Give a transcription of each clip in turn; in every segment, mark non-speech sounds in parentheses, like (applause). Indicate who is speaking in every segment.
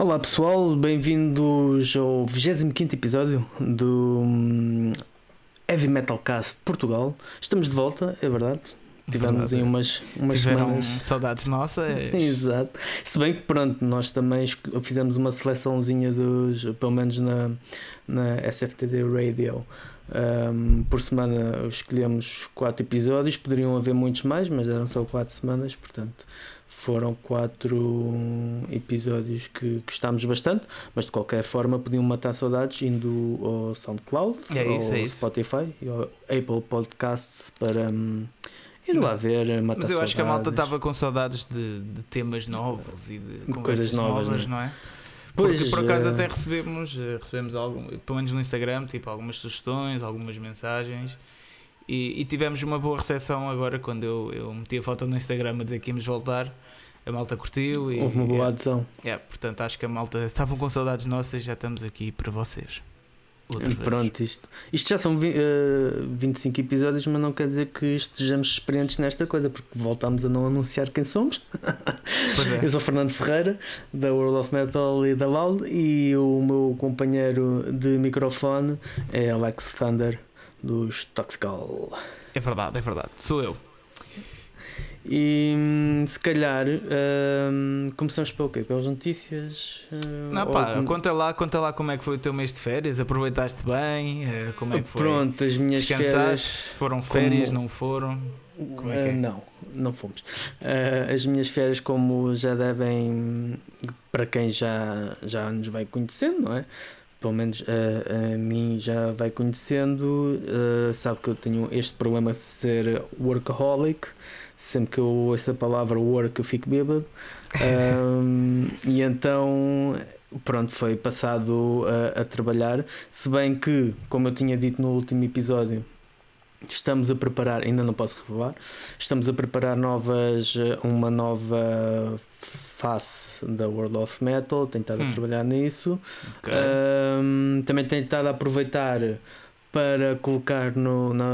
Speaker 1: Olá pessoal, bem-vindos ao 25 episódio do hum, Heavy Metal Cast Portugal. Estamos de volta, é verdade. Tivemos aí umas, umas
Speaker 2: Tiveram
Speaker 1: semanas.
Speaker 2: saudades nossas.
Speaker 1: Exato. Se bem que pronto, nós também fizemos uma seleçãozinha dos, pelo menos na, na SFTD Radio. Um, por semana escolhemos quatro episódios, poderiam haver muitos mais, mas eram só quatro semanas, portanto foram quatro episódios que gostámos bastante, mas de qualquer forma podiam matar saudades indo ao SoundCloud,
Speaker 2: É isso,
Speaker 1: ao
Speaker 2: é.
Speaker 1: Spotify e ao Apple Podcasts para hum, ir lá ver, matar
Speaker 2: Mas eu acho que a malta
Speaker 1: saudades.
Speaker 2: estava com saudades de, de temas novos e de
Speaker 1: coisas novas,
Speaker 2: novas, não é?
Speaker 1: Pois,
Speaker 2: Porque por acaso
Speaker 1: eh,
Speaker 2: até recebemos, eh, recebemos algum, pelo menos no Instagram, tipo algumas sugestões, algumas mensagens e, e tivemos uma boa recepção agora quando eu, eu meti a foto no Instagram a dizer que íamos voltar. A malta curtiu e
Speaker 1: Houve uma boa
Speaker 2: é,
Speaker 1: adesão.
Speaker 2: é, portanto acho que a malta estavam com saudades nossas e já estamos aqui para vocês.
Speaker 1: Pronto, isto, isto já são vi- eh, 25 episódios, mas não quer dizer que estejamos experientes nesta coisa, porque voltámos a não anunciar quem somos.
Speaker 2: É. (laughs)
Speaker 1: Eu sou Fernando Ferreira, da World of Metal e da LAL, e o meu companheiro de microfone é Alex Thunder, dos Toxical.
Speaker 2: É verdade, é verdade. Sou eu.
Speaker 1: E hum, se calhar hum, começamos pelo quê? Pelas notícias? hum,
Speaker 2: Não, pá, conta lá, conta lá como é que foi o teu mês de férias, aproveitaste bem, eh, como é que foi?
Speaker 1: Pronto, as minhas férias.
Speaker 2: foram férias,
Speaker 1: como-
Speaker 2: não foram? Como é que é?
Speaker 1: Ah, não, não fomos. Ah, as minhas férias, como já devem, para quem já, já nos vai conhecendo, não é? Pelo menos ah, a mim já vai conhecendo, ah, sabe que eu tenho este problema de ser workaholic. Sempre que eu ouço a palavra work, eu fico bêbado. Ahm, (laughs) e então, pronto, foi passado a, a trabalhar. Se bem que, como eu tinha dito no último episódio, estamos a preparar, ainda não posso revelar, estamos a preparar novas, eh, uma nova face da World of Metal, tenho estado
Speaker 2: Hum.
Speaker 1: a trabalhar nisso.
Speaker 2: Ok.
Speaker 1: Ahm, também tenho estado a aproveitar para colocar no, na,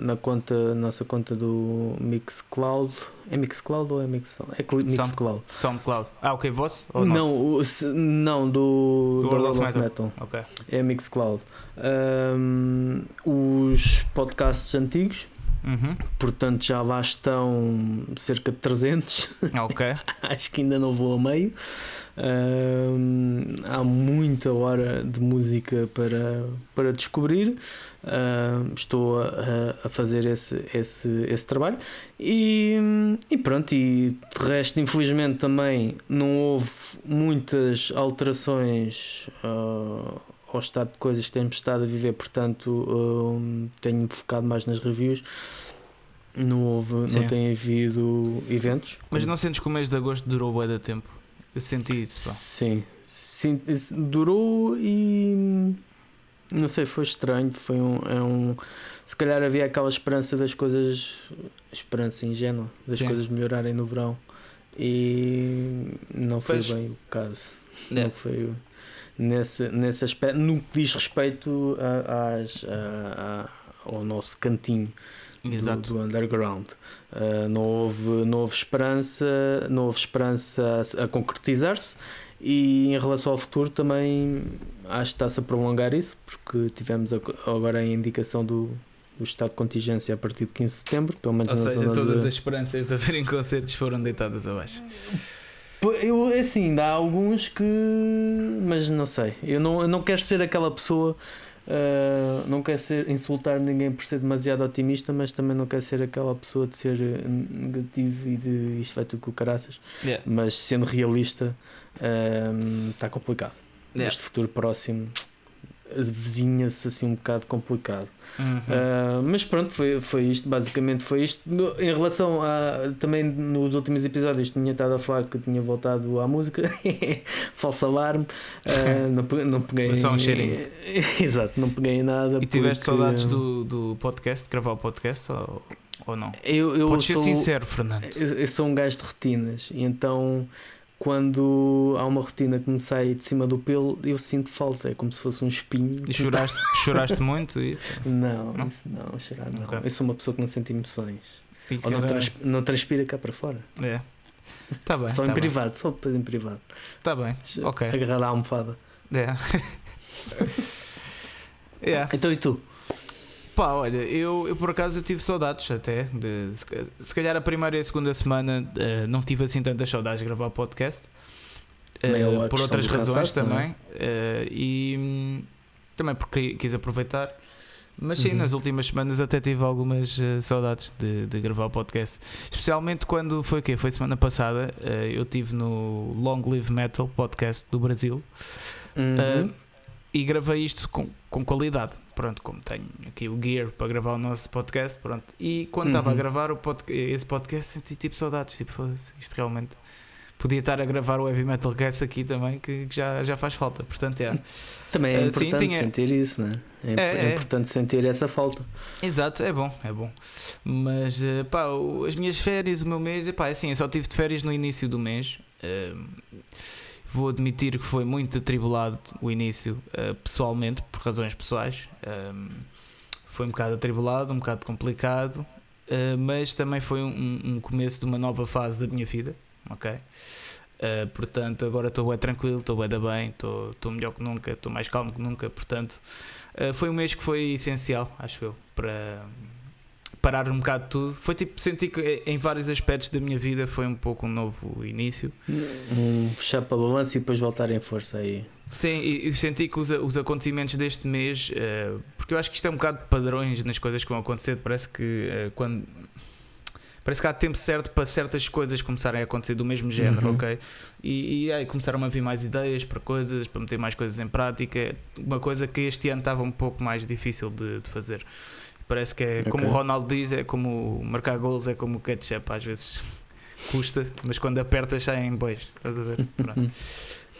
Speaker 1: na conta, nossa conta do Mixcloud. É Mixcloud ou é Mixcloud? É cl- Mixcloud.
Speaker 2: SoundCloud. Ah, ok, vosso? Ou?
Speaker 1: Não, o- se- não do,
Speaker 2: Do
Speaker 1: do
Speaker 2: World
Speaker 1: World
Speaker 2: of
Speaker 1: of Metal.
Speaker 2: Ok.
Speaker 1: É Mixcloud. Ahm, os podcasts antigos,
Speaker 2: Uhum.
Speaker 1: portanto já lá estão cerca de 300.
Speaker 2: Ok. (laughs)
Speaker 1: Acho que ainda não vou a meio. Há muita hora de música para, para descobrir. Estou a, a fazer esse, esse, esse trabalho. E, e pronto, e de resto, infelizmente, também não houve muitas alterações ah, ao estado de coisas que temos estado a viver, portanto, ahm, tenho focado mais nas reviews. Não houve, não
Speaker 2: Sim.
Speaker 1: tem havido eventos.
Speaker 2: Mas não sentes que o mês de agosto durou bué de tempo? Eu senti isso. pá.
Speaker 1: Sim, sim, durou e não sei, foi estranho. Foi um, é um se calhar havia aquela esperança das coisas, esperança ingênua, das
Speaker 2: Sim.
Speaker 1: coisas melhorarem no verão e não foi
Speaker 2: Pois.
Speaker 1: bem o caso.
Speaker 2: É.
Speaker 1: Não foi nesse, nesse aspecto, no que diz respeito a- às, a- a- ao nosso cantinho do, do underground. Uh, não, houve, não houve esperança, não houve esperança a, a concretizar-se e em relação ao futuro também acho que está-se a prolongar isso porque tivemos agora a indicação do, do estado de contingência a partir de 15 de setembro, pelo menos
Speaker 2: Ou seja, todas
Speaker 1: de...
Speaker 2: as esperanças de haverem concertos foram deitadas abaixo.
Speaker 1: Eu, assim, há alguns que. Mas não sei. Eu não, eu não quero ser aquela pessoa. uh, não quero ser, insultar ninguém por ser demasiado otimista, mas também não quero ser aquela pessoa de ser uh, negativo e de isto vai tudo com caraças. Mas sendo realista, está complicado.
Speaker 2: Yeah.
Speaker 1: Este futuro próximo vizinha-se assim um bocado complicado.
Speaker 2: Uhum.
Speaker 1: Uh, mas pronto, foi, foi isto, basicamente foi isto. No- em relação a também nos últimos episódios tinha estado a falar que tinha voltado à música, (laughs) falso alarme, uh, (laughs) não, não peguei
Speaker 2: só um cheirinho. (laughs)
Speaker 1: Exato, não peguei nada.
Speaker 2: E tiveste
Speaker 1: porque
Speaker 2: saudades do, do podcast, de gravar o podcast ou, ou não?
Speaker 1: Eu, eu
Speaker 2: Podes ser
Speaker 1: sou,
Speaker 2: sincero, Fernando.
Speaker 1: eu, eu sou um gajo de rotinas e então quando há uma rotina que me sai de cima do pelo, eu sinto falta, é como se fosse um espinho.
Speaker 2: E choraste, choraste muito? Isso? (laughs)
Speaker 1: Não,
Speaker 2: Não?
Speaker 1: isso não, chorar não.
Speaker 2: Ok.
Speaker 1: Eu sou uma pessoa que não sente emoções.
Speaker 2: E
Speaker 1: Ou não, trans- não transpira cá para fora.
Speaker 2: É. Tá bem.
Speaker 1: Só
Speaker 2: tá
Speaker 1: em
Speaker 2: bem.
Speaker 1: privado, só depois em privado.
Speaker 2: Tá bem. Ok.
Speaker 1: Agarrar a almofada.
Speaker 2: É. yeah. (laughs)
Speaker 1: Então e tu?
Speaker 2: Pá, olha, eu, eu por acaso eu tive saudades até. De, se ca- se calhar a primeira e a segunda semana eh, não tive assim tantas saudades de gravar podcast.
Speaker 1: É
Speaker 2: Eh,
Speaker 1: uma
Speaker 2: por outras razões
Speaker 1: cansaço, é?
Speaker 2: também. Eh, e também porque quis aproveitar. Mas sim,
Speaker 1: Uhum.
Speaker 2: nas últimas semanas até tive algumas saudades de, de gravar o podcast. Especialmente quando foi o quê? Foi semana passada. eu estive no Long Live Metal podcast do Brasil.
Speaker 1: Uhum.
Speaker 2: Uh, e gravei isto com, com qualidade. Pronto, como tenho aqui o gear para gravar o nosso podcast, pronto. E quando estava a
Speaker 1: Uhum.
Speaker 2: gravar o pod- esse podcast, senti tipo saudades. Tipo, isto realmente. Podia estar a gravar o Heavy Metal Cast aqui também, que, que já, já faz falta. Portanto, é.
Speaker 1: Também é
Speaker 2: sim,
Speaker 1: importante
Speaker 2: tinha-
Speaker 1: sentir isso, né? É,
Speaker 2: É,
Speaker 1: é
Speaker 2: é.
Speaker 1: importante sentir essa falta.
Speaker 2: Exato, é bom, é bom. Mas, eh, pá, as minhas férias, o meu mês, pá, é assim, eu só tive de férias no início do mês. Ehm, vou admitir que foi muito atribulado o início, eh, pessoalmente, por razões pessoais. Ehm, foi um bocado atribulado, um bocado complicado, eh, mas também foi um, um começo de uma nova fase da minha vida, ok? Eh, portanto, agora estou bem tranquilo, estou bem da bem, estou melhor que nunca, estou mais calmo que nunca, portanto, eh, foi um mês que foi essencial, acho eu, para parar um bocado tudo. Foi tipo, senti que eh, em vários aspectos da minha vida foi um pouco um novo início.
Speaker 1: Um fechar para balanço e depois voltar em força aí.
Speaker 2: Sim, e eu senti que os, os acontecimentos deste mês, eh, porque eu acho que isto é um bocado de padrões nas coisas que vão acontecer, parece que eh, quando. Parece que há tempo certo para certas coisas começarem a acontecer do mesmo género,
Speaker 1: Uhum.
Speaker 2: ok? E, e aí começaram a vir mais ideias para coisas, para meter mais coisas em prática. Uma coisa que este ano estava um pouco mais difícil de, de fazer. Parece que é como o. Ronaldo diz, é como marcar gols, é como o ketchup, às vezes (laughs) custa, mas quando apertas saem bois, estás a ver? (laughs) Pronto.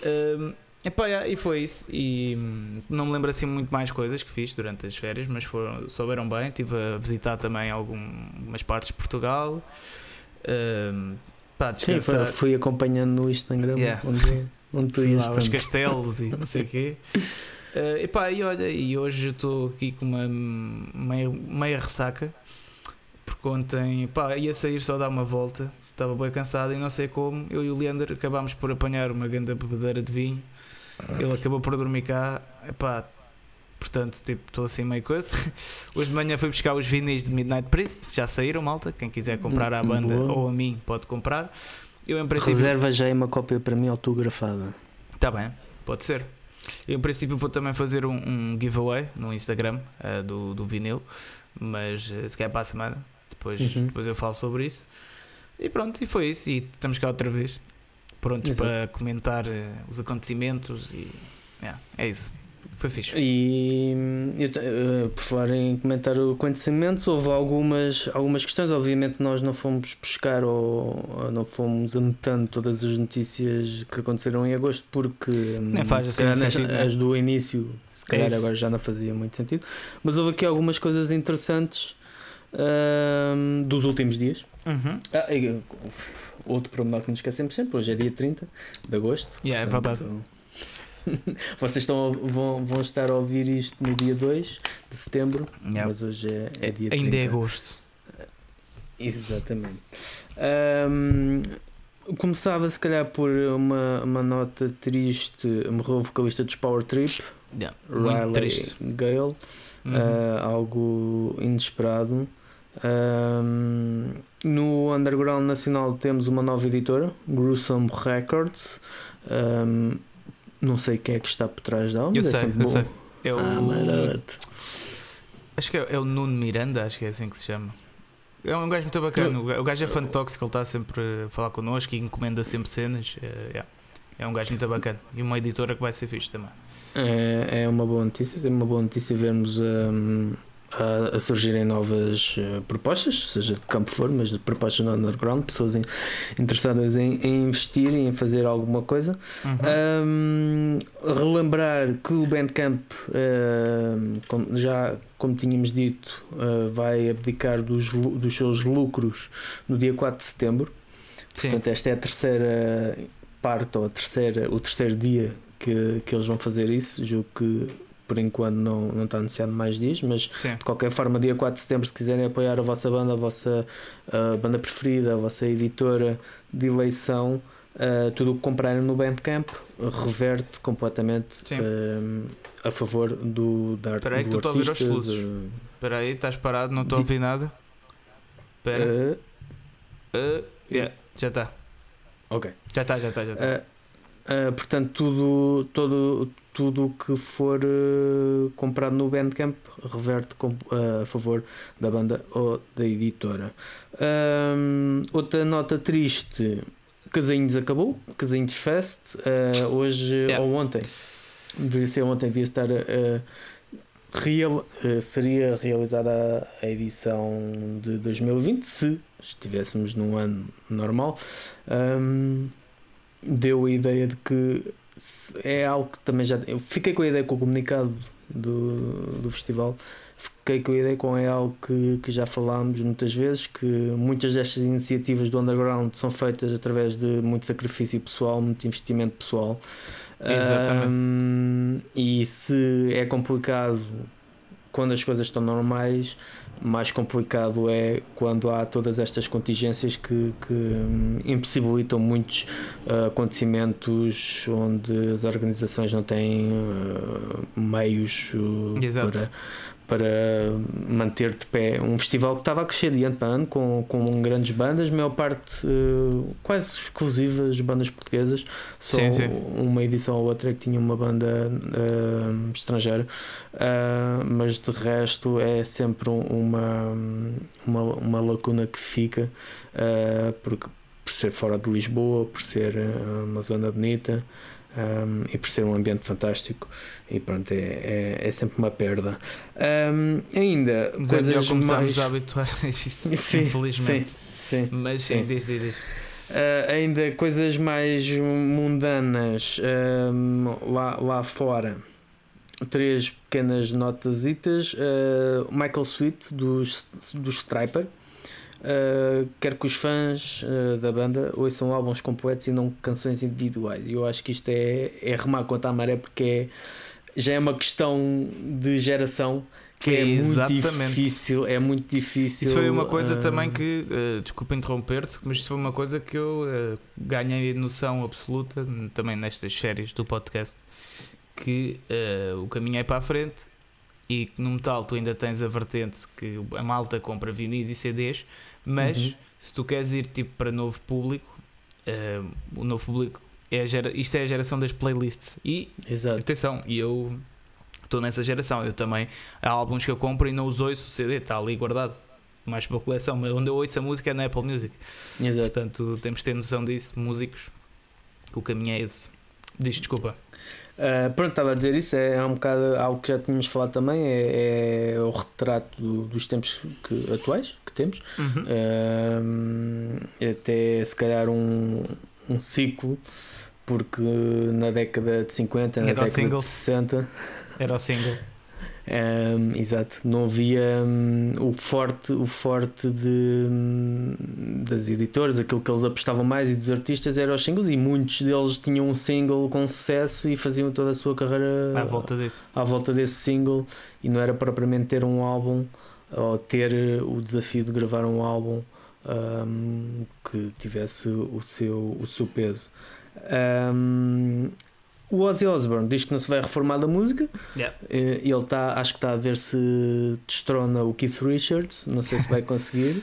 Speaker 2: Hum, epá, yeah, e foi isso. E hum, não me lembro assim muito mais coisas que fiz durante as férias, mas foram, souberam bem. Estive a visitar também algumas partes de Portugal. Hum, pá,
Speaker 1: Sim, foi- fui acompanhando no Instagram
Speaker 2: Yeah.
Speaker 1: onde, onde tu (laughs) ias tanto.
Speaker 2: castelos e não sei o quê. Uh, epá, e olha, e hoje estou aqui com uma meia, meia ressaca porque ontem pá, ia sair só dar uma volta, estava bem cansado e não sei como. Eu e o Leander acabámos por apanhar uma grande bebedeira de vinho. Ele acabou por dormir cá. Epá, portanto, tipo, estou assim meio coisa. (laughs) Hoje de manhã fui buscar os vinis de Midnight Priest, já saíram, malta. Quem quiser comprar à banda
Speaker 1: boa.
Speaker 2: ou a mim, pode comprar. Eu, em princípio,
Speaker 1: Reserva já uma cópia para mim autografada.
Speaker 2: Tá bem, pode ser. Eu, em princípio, vou também fazer um, um giveaway no Instagram eh, do, do vinil, mas eh, se calhar para a semana. Depois,
Speaker 1: Uhum.
Speaker 2: depois eu falo sobre isso. E pronto, e foi isso. E estamos cá outra vez, prontos
Speaker 1: Exato.
Speaker 2: para comentar eh, os acontecimentos. E yeah, é isso. Foi fixe.
Speaker 1: E hum, eu eh, por falar em comentar acontecimentos, houve algumas, algumas questões. Obviamente, nós não fomos buscar ou, ou não fomos anotando todas as notícias que aconteceram em agosto, porque hum,
Speaker 2: Nem faz
Speaker 1: se
Speaker 2: assim
Speaker 1: calhar
Speaker 2: sentido, né?
Speaker 1: as do início, se calhar
Speaker 2: isso.
Speaker 1: agora já não fazia muito sentido. Mas houve aqui algumas coisas interessantes hum, dos últimos dias.
Speaker 2: Uhum.
Speaker 1: Ah, outro pormenor que nos esquecemos sempre, hoje é dia 30 de agosto.
Speaker 2: Yeah, é
Speaker 1: Portanto, (laughs) Vocês estão, vão, vão estar a ouvir isto no dia 2 de setembro,
Speaker 2: Yeah.
Speaker 1: mas hoje é, é dia 30.
Speaker 2: Ainda é agosto.
Speaker 1: Exatamente. Ahm, começava se calhar por uma, uma nota triste. Morreu o vocalista dos Power Trip,
Speaker 2: Yeah.
Speaker 1: Riley. Gale.
Speaker 2: Uhum.
Speaker 1: Ah, algo inesperado. Ahm, no Underground Nacional temos uma nova editora, Gruesome Records. Ahm, não sei quem é que está por trás dela, mas
Speaker 2: eu
Speaker 1: é
Speaker 2: sei,
Speaker 1: sempre
Speaker 2: eu
Speaker 1: bom.
Speaker 2: sei. É o,
Speaker 1: Ah, maroto.
Speaker 2: Acho que é, é o Nuno Miranda, acho que é assim que se chama. É um gajo muito bacana. O ga- O gajo é fã de tóxico, ele está sempre a falar connosco e encomenda sempre cenas. É, yeah. é um gajo muito bacana. E uma editora que vai ser fixe também.
Speaker 1: É, é uma boa notícia, é uma boa notícia vermos ahm, a, a surgirem novas eh, propostas, seja de campo for, mas de propostas no underground, pessoas in- interessadas em, em investir e em fazer alguma coisa.
Speaker 2: Uhum.
Speaker 1: Um, relembrar que o Bandcamp, um, já como tínhamos dito, uh, vai abdicar dos, dos seus lucros no dia 4 de setembro.
Speaker 2: Sim.
Speaker 1: Portanto, esta é a terceira parte ou a terceira, o terceiro dia que, que eles vão fazer isso. Julgo que por enquanto não, não está anunciado mais dias, mas
Speaker 2: Sim.
Speaker 1: de qualquer forma, dia 4 de setembro, se quiserem apoiar a vossa banda, a vossa uh, banda preferida, a vossa editora de eleição, uh, tudo o que comprarem no Bandcamp reverte completamente uh, a favor do, da,
Speaker 2: Espera aí que tu estou a ouvir os
Speaker 1: de-
Speaker 2: Espera aí, estás parado, não estou a ouvir nada. Espera.
Speaker 1: Uh,
Speaker 2: yeah, já está.
Speaker 1: ok.
Speaker 2: Já está, já está, já está.
Speaker 1: Portanto, tudo todo tudo o que for uh, comprado no Bandcamp reverte com- uh, a favor da banda ou da editora. Um, outra nota triste: Casainhos acabou, Casainhos Fest, uh, hoje
Speaker 2: Yeah.
Speaker 1: ou ontem, deveria ser ontem, devia estar. real, seria realizada a, edição de 2020 se estivéssemos num ano normal. Um, deu a ideia de que é algo que também já. Eu fiquei com a ideia com o comunicado do, do festival, fiquei com a ideia com é algo que, que já falámos muitas vezes, que muitas destas iniciativas do underground são feitas através de muito sacrifício pessoal, muito investimento pessoal.
Speaker 2: Exatamente.
Speaker 1: Um, e se é complicado quando as coisas estão normais, mais complicado é quando há todas estas contingências que, que hum, impossibilitam muitos uh, acontecimentos onde as organizações não têm uh, meios uh, para, para manter de pé um festival que estava a crescer de ano para ano com, com grandes bandas, maior parte uh, quase exclusivas bandas portuguesas, só
Speaker 2: Sim, sim.
Speaker 1: uma edição ou outra que tinha uma banda uh, estrangeira, Uh, mas de resto é sempre um- uma, uma, uma lacuna que fica porque, por ser fora de Lisboa, por ser uh, uma zona bonita um, e por ser um ambiente fantástico e pronto, é, é, é sempre uma perda. Um, ainda
Speaker 2: Mas é
Speaker 1: coisas
Speaker 2: começarmos
Speaker 1: mais
Speaker 2: a habituar a isso,
Speaker 1: Sim,
Speaker 2: infelizmente.
Speaker 1: sim.
Speaker 2: Mas sim,
Speaker 1: Sim.
Speaker 2: diz, diz, diz.
Speaker 1: Uh, ainda coisas mais mundanas um, lá, lá fora. Três pequenas notasitas. Uh, Michael Sweet, dos, dos Striper. Uh, quer que os fãs uh, da banda ouçam álbuns completos e não canções individuais. E eu acho que isto é, é remar contra a maré porque é, já é uma questão de geração que é muito
Speaker 2: Exatamente.
Speaker 1: difícil. É muito difícil.
Speaker 2: Isso foi uma coisa
Speaker 1: uh,
Speaker 2: também que, eh, desculpa interromper-te, mas isso foi uma coisa que eu eh, ganhei noção absoluta também nestas séries do podcast que o caminho é para a frente e que no metal tu ainda tens a vertente que a malta compra vinis e CDs, mas
Speaker 1: Uhum.
Speaker 2: se tu queres ir tipo para novo público, eh, o novo público é a gera, isto é a geração das playlists e
Speaker 1: Exato.
Speaker 2: Atenção, e eu estou nessa geração. Eu também há álbuns que eu compro e não os ouço, o CD está ali guardado, mais para a coleção. Mas onde eu ouço a música é na Apple Music.
Speaker 1: Exato.
Speaker 2: Portanto, temos de ter noção disso, músicos. que O caminho é esse. Diz desculpa.
Speaker 1: Uh, pronto, estava a dizer isso, é, é um bocado algo que já tínhamos falado também, é, é o retrato do- dos tempos que- atuais que temos, Um, até se calhar um, um ciclo, porque na década de 50, na
Speaker 2: Era
Speaker 1: década de 60,
Speaker 2: Era o single.
Speaker 1: Um, exato, não havia um, o forte, o forte de, um, das editoras, aquilo que eles apostavam mais e dos artistas eram os singles, e muitos deles tinham um single com sucesso e faziam toda a sua carreira
Speaker 2: À volta disso.
Speaker 1: à volta desse single e não era propriamente ter um álbum ou ter eh, o desafio de gravar um álbum ahm, que tivesse o seu, o seu peso. Ahm, o Ozzy Osbourne diz que não se vai reformar da música.
Speaker 2: Yeah.
Speaker 1: Eh, Ele está, acho que está a ver se destrona o Keith Richards. Não sei se vai (laughs) conseguir.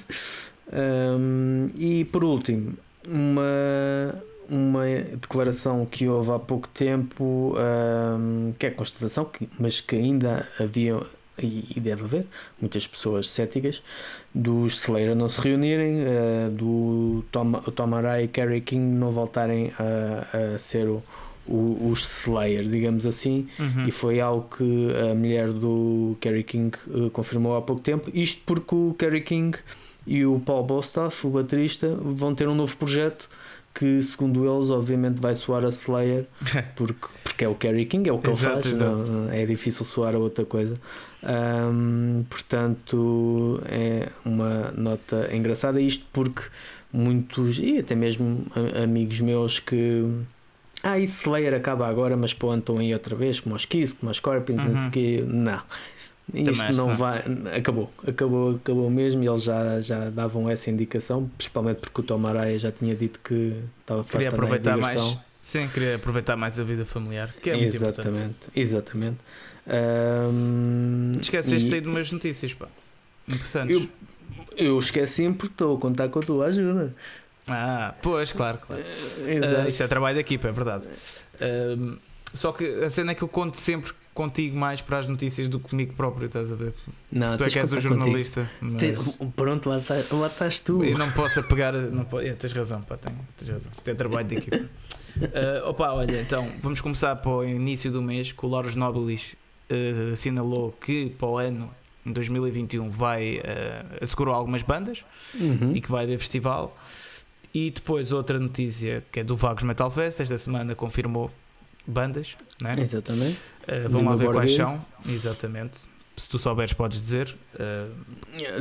Speaker 1: Ahm, e por último, uma, uma declaração que houve há pouco tempo, ahm, que é constatação, mas que ainda havia e, deve haver muitas pessoas céticas dos Slayer não se reunirem, eh, do Tom, Tom Araya e Kerry King não voltarem a, a ser o, o- os Slayer, digamos assim,
Speaker 2: Uhum.
Speaker 1: e foi algo que a mulher do Kerry King eh, confirmou há pouco tempo. Isto porque o Kerry King e o Paul Bostaff, o baterista, vão ter um novo projeto que, segundo eles, obviamente vai soar a Slayer, (laughs) porque, porque é o Kerry King, é o que
Speaker 2: Exato,
Speaker 1: ele faz, não- é difícil soar a outra coisa. Ahm, portanto, é uma nota engraçada. Isto porque muitos, e até mesmo amigos meus que Ah, e Slayer acaba agora, mas pô, estão aí outra vez, como os Kiss, como os Scorpions, não sei
Speaker 2: Uhum.
Speaker 1: Não. Isto
Speaker 2: acho
Speaker 1: não vai. Acabou, acabou, acabou mesmo. E eles já, já davam essa indicação, principalmente porque o Tom Araya já tinha dito que estava
Speaker 2: Queria
Speaker 1: também de
Speaker 2: aproveitar mais. Sim, queria aproveitar mais a vida familiar, que é muito importante.
Speaker 1: exatamente, exatamente. Ahm,
Speaker 2: Esqueceste
Speaker 1: e
Speaker 2: aí de umas notícias, pá. Importantes.
Speaker 1: Eu, eu esqueci-me porque estou a contar com a tua ajuda.
Speaker 2: Ah, pois, claro, claro.
Speaker 1: Exato.
Speaker 2: Ah, isto é trabalho de equipa, é verdade. Ahm, só que a cena é que eu conto sempre contigo mais para as notícias do que comigo próprio, estás a ver?
Speaker 1: não,
Speaker 2: tu é que és o jornalista. Mas
Speaker 1: Te- Pronto, lá, tá- lá estás tu.
Speaker 2: eu não posso apegar. Não po- é, tens razão, pá, tem- tens razão. Isto é trabalho de equipa. Ah, opa, olha, então vamos começar para o início do mês que o Lauros Nobilis ah, assinalou que para o ano, em 2021, vai ah, assegurou algumas bandas
Speaker 1: Uhum.
Speaker 2: e que vai haver festival. E depois outra notícia que é do Vagos Metal Fest, esta semana confirmou bandas, né?
Speaker 1: Exatamente.
Speaker 2: Uh, vão lá ver quais são, exatamente. Se tu souberes, podes dizer. Uh,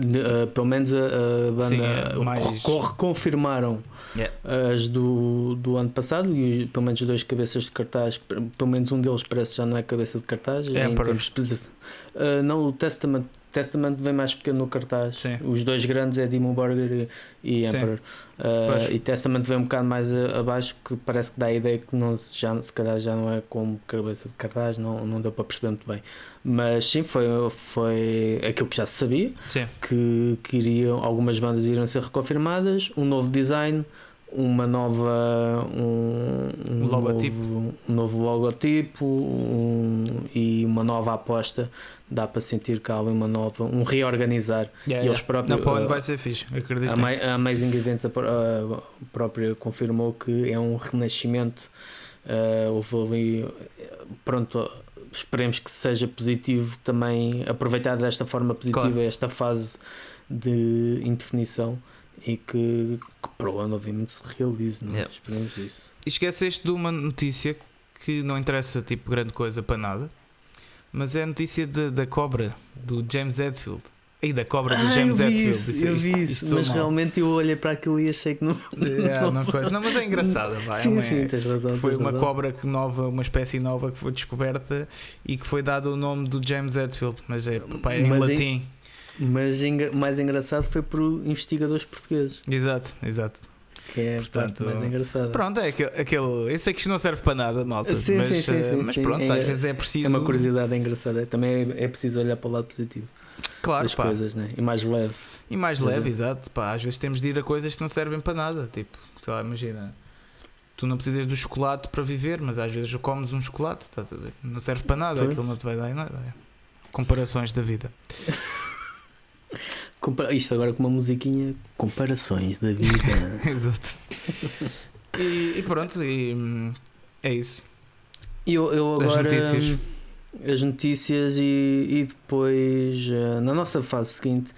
Speaker 1: Uh, pelo menos a, a banda
Speaker 2: Sim, é mais-
Speaker 1: co- reconfirmaram
Speaker 2: Yeah.
Speaker 1: as do, do ano passado e pelo menos dois cabeças de cartaz, pelo menos um deles parece já não é cabeça de cartaz.
Speaker 2: É
Speaker 1: em termos. Uh, não, o Testament, Testament vem mais pequeno no cartaz.
Speaker 2: Sim.
Speaker 1: Os dois grandes é Demon Burger e, e. Emperor. Uh, e Testament vem um bocado mais abaixo, que parece que dá a ideia que não, já, se calhar já não é como cabeça de cartaz, não, não deu para perceber muito bem. Mas sim, foi, foi aquilo que já se sabia
Speaker 2: sim,
Speaker 1: que, que iriam, algumas bandas iriam ser reconfirmadas, um novo design, uma nova um, um
Speaker 2: Logotipo.
Speaker 1: novo, um novo logotipo um- e uma nova aposta. Dá para sentir que há uma nova, um reorganizar.
Speaker 2: Yeah,
Speaker 1: e
Speaker 2: yeah.
Speaker 1: próprios,
Speaker 2: Não,
Speaker 1: uh,
Speaker 2: vai ser fixe, acredito.
Speaker 1: a, a Amazing Events a, a própria confirmou que é um renascimento. Uh, houve ali, pronto, esperemos que seja positivo também, aproveitar desta forma positiva
Speaker 2: Claro.
Speaker 1: esta fase de indefinição e que, que para o ano, obviamente, se realize. Não? é?
Speaker 2: Yeah.
Speaker 1: Esperemos isso.
Speaker 2: E esqueceste de uma notícia que não interessa tipo grande coisa para nada, mas é a notícia de- da cobra do James Hetfield. E da cobra do
Speaker 1: Ah,
Speaker 2: James Hetfield.
Speaker 1: isso, eu vi
Speaker 2: isto
Speaker 1: isso,
Speaker 2: sou
Speaker 1: mas realmente eu olhei para aquilo e achei que não.
Speaker 2: Yeah, (laughs)
Speaker 1: não
Speaker 2: não, coisa. não, mas é engraçada. Vai, é
Speaker 1: sim,
Speaker 2: uma-
Speaker 1: sim, tens razão.
Speaker 2: Foi
Speaker 1: tens
Speaker 2: uma
Speaker 1: razão.
Speaker 2: cobra que nova, uma espécie nova que foi descoberta e que foi dado o nome do James Hetfield, mas é, pá, é em
Speaker 1: Mas em-
Speaker 2: latim.
Speaker 1: Mas engra- mais engraçado foi por investigadores portugueses,
Speaker 2: Exato, exato.
Speaker 1: que é
Speaker 2: Portanto,
Speaker 1: mais engraçada.
Speaker 2: Pronto, é aquele, aquele. Eu sei que isto não serve para nada, malta.
Speaker 1: Sim,
Speaker 2: mas,
Speaker 1: sim, sim,
Speaker 2: eh,
Speaker 1: sim,
Speaker 2: mas pronto,
Speaker 1: É-
Speaker 2: às vezes é preciso.
Speaker 1: É uma curiosidade engraçada. Também é, é preciso olhar para o lado positivo
Speaker 2: Claro,
Speaker 1: das
Speaker 2: pá.
Speaker 1: coisas, né? E mais leve.
Speaker 2: E mais
Speaker 1: Quer
Speaker 2: leve,
Speaker 1: dizer-
Speaker 2: exato. Pá, às vezes temos de ir a coisas que não servem para nada. Tipo, sei lá, imagina. Tu não precisas do chocolate para viver, mas às vezes comes um chocolate, estás a ver? Não serve para nada,
Speaker 1: Pois.
Speaker 2: aquilo não te vai dar em nada. é. Comparações da vida. (laughs)
Speaker 1: Compa- Isto agora com uma musiquinha. Comparações da vida. (laughs)
Speaker 2: Exato. E, e pronto, e, hum, é isso.
Speaker 1: E eu, eu
Speaker 2: As
Speaker 1: agora.
Speaker 2: notícias.
Speaker 1: hum, As notícias e, e depois, eh, na nossa fase seguinte,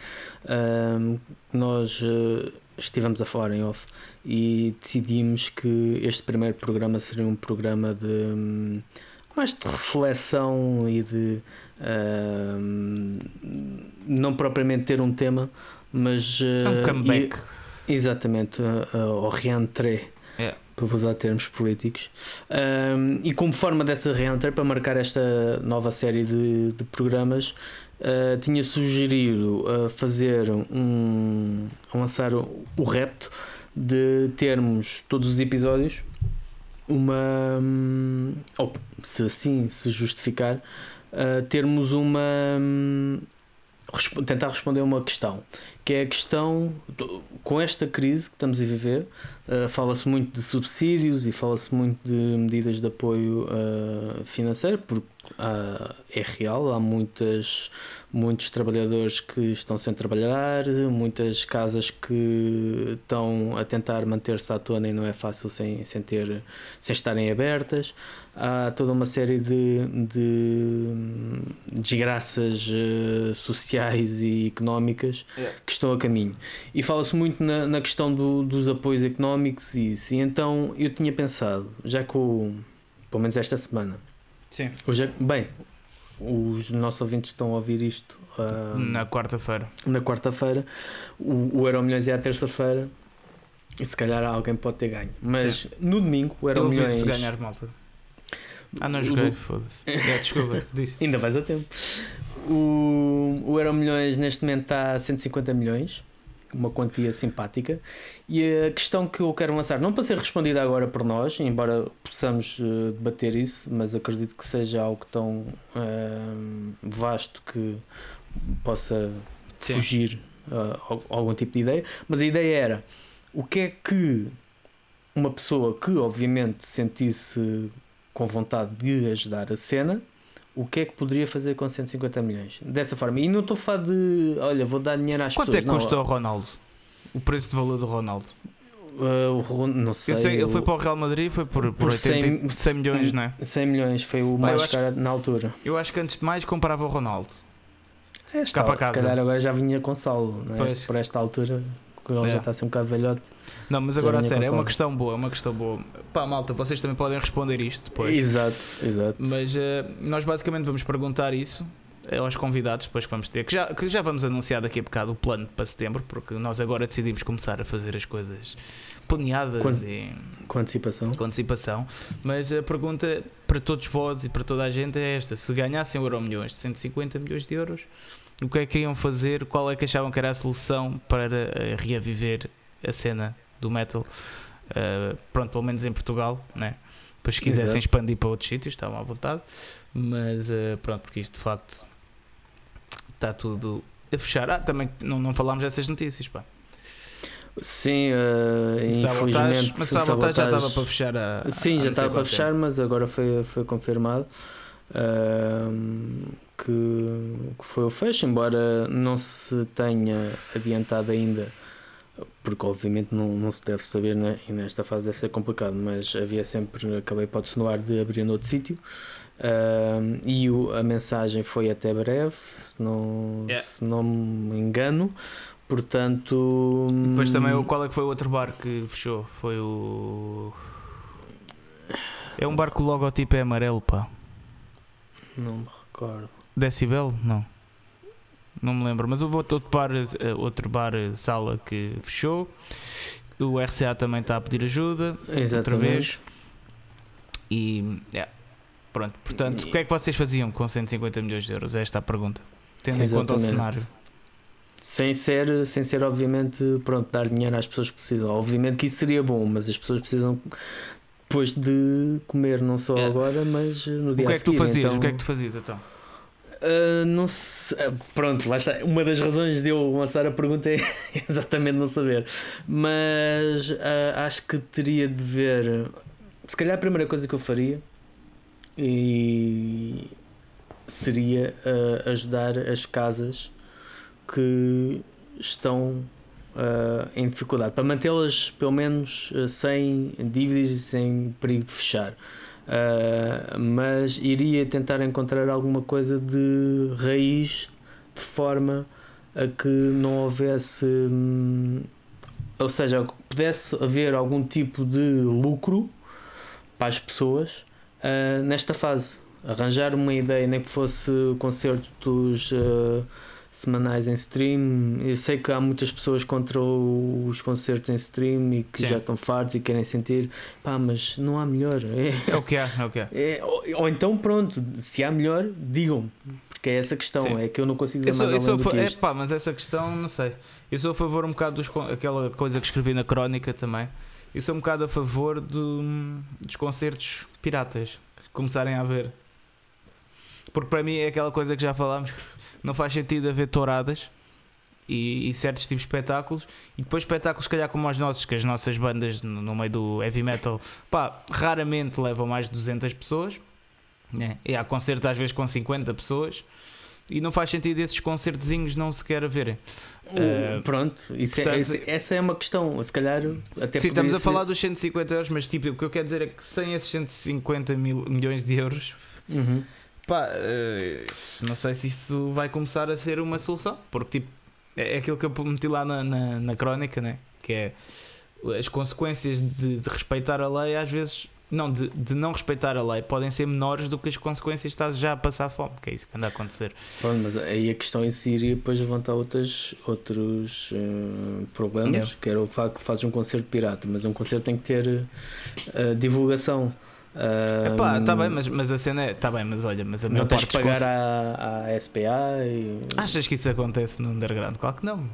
Speaker 1: hum, nós eh, estivemos a falar em off e decidimos que este primeiro programa seria um programa de hum, mais de reflexão e de hum, não propriamente ter um tema, mas
Speaker 2: É um
Speaker 1: eh,
Speaker 2: comeback.
Speaker 1: e- exatamente eh, eh, ao reentrée
Speaker 2: Yeah.
Speaker 1: para usar termos políticos Um, e como forma dessa reentrée para marcar esta nova série de, de programas uh, tinha sugerido uh, fazer um lançar o, o repto de termos todos os episódios uma hum, ou se assim se justificar uh, termos uma hum, respo- tentar responder uma questão que é a questão do- com esta crise que estamos a viver Uh, fala-se muito de subsídios e fala-se muito de medidas de apoio uh, financeiro, porque uh, é real, há muitas, muitos trabalhadores que estão sem trabalhar, muitas casas que estão a tentar manter-se à tona e não é fácil sem, sem, ter, sem estarem abertas. Há toda uma série de, de desgraças uh, sociais e económicas
Speaker 2: Yeah.
Speaker 1: que estão a caminho. E fala-se muito na, na questão do- dos apoios económicos e isso. E então eu tinha pensado, já que o. pelo menos esta semana.
Speaker 2: Sim.
Speaker 1: Hoje é- bem, os nossos ouvintes estão a ouvir isto ah,
Speaker 2: Na quarta-feira.
Speaker 1: na quarta-feira. O, o Euro Milhões é à terça-feira. E se calhar alguém pode ter ganho. Mas no domingo o Eram
Speaker 2: eu ouvi
Speaker 1: Milhões.
Speaker 2: se ganhar malta. Ah, não joguei, foda-se. É, desculpa, (laughs) disse.
Speaker 1: Ainda vais a tempo. O, o Euro Milhões neste momento está a 150 milhões, uma quantia simpática. E a questão que eu quero lançar, não para ser respondida agora por nós, embora possamos eh, debater isso, mas acredito que seja algo tão eh, vasto que possa
Speaker 2: Sim.
Speaker 1: fugir a a algum tipo de ideia. Mas a ideia era o que é que uma pessoa que obviamente sentisse com vontade de ajudar a cena, o que é que poderia fazer com 150 milhões? Dessa forma. E não estou a falar de, olha, vou dar dinheiro às
Speaker 2: Quanto
Speaker 1: pessoas.
Speaker 2: é que custa o Ronaldo? O preço de valor do Ronaldo?
Speaker 1: Não, uh, o não sei.
Speaker 2: Eu sei, ele
Speaker 1: o-
Speaker 2: foi para o Real Madrid foi por, por,
Speaker 1: por
Speaker 2: 100,
Speaker 1: 100
Speaker 2: 100 milhões, não é?
Speaker 1: 100 milhões foi o
Speaker 2: Pá,
Speaker 1: mais
Speaker 2: acho-
Speaker 1: caro na altura.
Speaker 2: Eu acho que antes de mais comprava o Ronaldo.
Speaker 1: É, está,
Speaker 2: para
Speaker 1: se calhar agora já vinha com saldo, não é? Por esta altura, quando ele
Speaker 2: É.
Speaker 1: já está a ser um bocado velhote.
Speaker 2: Não, mas agora a sério, é
Speaker 1: com
Speaker 2: uma questão boa, é uma questão boa. Pá, malta, vocês também podem responder isto depois.
Speaker 1: Exato, exato.
Speaker 2: Mas eh, nós basicamente vamos perguntar isso eh, aos convidados depois que vamos ter, que já, que já vamos anunciar daqui a bocado o plano para setembro, porque nós agora decidimos começar a fazer as coisas planeadas
Speaker 1: Quando-
Speaker 2: e
Speaker 1: Com antecipação.
Speaker 2: com antecipação. Mas a pergunta para todos vós e para toda a gente é esta: se ganhassem Euro milhões, 150 milhões de euros, o que é que iam fazer? Qual é que achavam que era a solução para eh, reaviver a cena do metal? Eh, pronto, pelo menos em Portugal, né? Depois, se quisessem
Speaker 1: Exato.
Speaker 2: expandir para outros sítios, estavam à vontade. Mas eh, pronto, porque isto de facto está tudo a fechar. Ah, também não, não falámos dessas notícias, pá.
Speaker 1: Sim, uh, infelizmente.
Speaker 2: mas sabotagem já estava para fechar a.
Speaker 1: Sim,
Speaker 2: há
Speaker 1: já estava para fechar,
Speaker 2: tempo.
Speaker 1: mas agora foi, foi confirmado ahm, que, que foi o fecho, embora não se tenha adiantado ainda, porque obviamente não, não se deve saber, né? e nesta fase deve ser complicado, mas havia sempre aquela hipótese no ar de abrir noutro sítio. Ahm, e o- a mensagem foi até breve, se não,
Speaker 2: Yeah.
Speaker 1: se não me engano. Portanto,
Speaker 2: Depois também, o- qual é que foi o outro bar que fechou? Foi o. É um bar que o logotipo é amarelo, pá.
Speaker 1: não me recordo.
Speaker 2: Decibel? Não. Não me lembro. Mas houve outro outro bar, eh, outro bar eh, sala que fechou. O RCA também está a pedir ajuda. Outra
Speaker 1: Exatamente.
Speaker 2: vez. E. yeah. Pronto. Portanto, o que é que vocês faziam com 150 milhões de euros? É esta a pergunta. Tendo em conta o
Speaker 1: Exatamente.
Speaker 2: cenário.
Speaker 1: Sem ser, sem ser obviamente, pronto, dar dinheiro às pessoas que precisam. Obviamente que isso seria bom, mas as pessoas precisam depois de comer, não só
Speaker 2: É.
Speaker 1: agora, mas no
Speaker 2: O
Speaker 1: dia
Speaker 2: que
Speaker 1: a
Speaker 2: é que tu
Speaker 1: seguir.
Speaker 2: fazias?
Speaker 1: Então,
Speaker 2: O que é que tu fazias então?
Speaker 1: Ah, não se- ah, pronto, lá está. Uma das razões de eu lançar a pergunta é (laughs) exatamente não saber. Mas ah, acho que teria de ver. Se calhar a primeira coisa que eu faria e seria ah, ajudar as casas que estão em dificuldade para mantê-las pelo menos sem dívidas e sem perigo de fechar. Ah, mas iria tentar encontrar alguma coisa de raiz de forma a que não houvesse hum, ou seja, pudesse haver algum tipo de lucro para as pessoas ah, nesta fase. Arranjar uma ideia nem que fosse concertos ah, semanais em stream eu sei que há muitas pessoas contra os concertos em stream e que
Speaker 2: Sim.
Speaker 1: já estão fartos e querem sentir pá, mas não há melhor é,
Speaker 2: É o que há, é o que há.
Speaker 1: é, ou, então, pronto, se há melhor, digam-me. Porque é essa questão,
Speaker 2: Sim.
Speaker 1: é que eu não consigo ver
Speaker 2: Eu sou,
Speaker 1: mais
Speaker 2: eu sou
Speaker 1: que
Speaker 2: é pá, mas essa questão, não sei. Eu sou a favor um bocado dos, aquela coisa que escrevi na crónica também. Eu sou um bocado a favor do- dos concertos piratas começarem a haver. Porque para mim é aquela coisa que já falámos. Não faz sentido haver touradas e, e certos tipos de espetáculos. E depois espetáculos, se calhar, como os nossos, que as nossas bandas no, no meio do heavy metal, pá, raramente levam mais de 200 pessoas. Né? E há concertos às vezes com 50 pessoas. E não faz sentido esses concertezinhos não sequer haverem. Eh,
Speaker 1: pronto, isso é-
Speaker 2: portanto-
Speaker 1: esse- essa é uma questão. Se calhar, até
Speaker 2: Sim, estamos a
Speaker 1: ser-
Speaker 2: falar dos 150 euros, mas tipo, o que eu quero dizer é que sem esses 150 mil, milhões de euros,
Speaker 1: Uhum.
Speaker 2: Pá, eh, não sei se isso vai começar a ser uma solução, porque tipo, é é aquilo que eu meti lá na, na, na crónica, né? que é as consequências de, de respeitar a lei às vezes não, de, de não respeitar a lei podem ser menores do que as consequências de estás já a passar fome, que é isso que anda a acontecer.
Speaker 1: Pronto, mas aí a questão em Síria depois levanta outras, outros uh, problemas, yeah. que era o facto que fazes um concerto pirata, mas um concerto tem que ter uh, divulgação.
Speaker 2: Uh, Epá, tá bem, mas, mas a cena é. Tá bem, mas olha, mas a
Speaker 1: Não tens que pagar à, à SPA e...
Speaker 2: Achas que isso acontece no underground? Claro que não.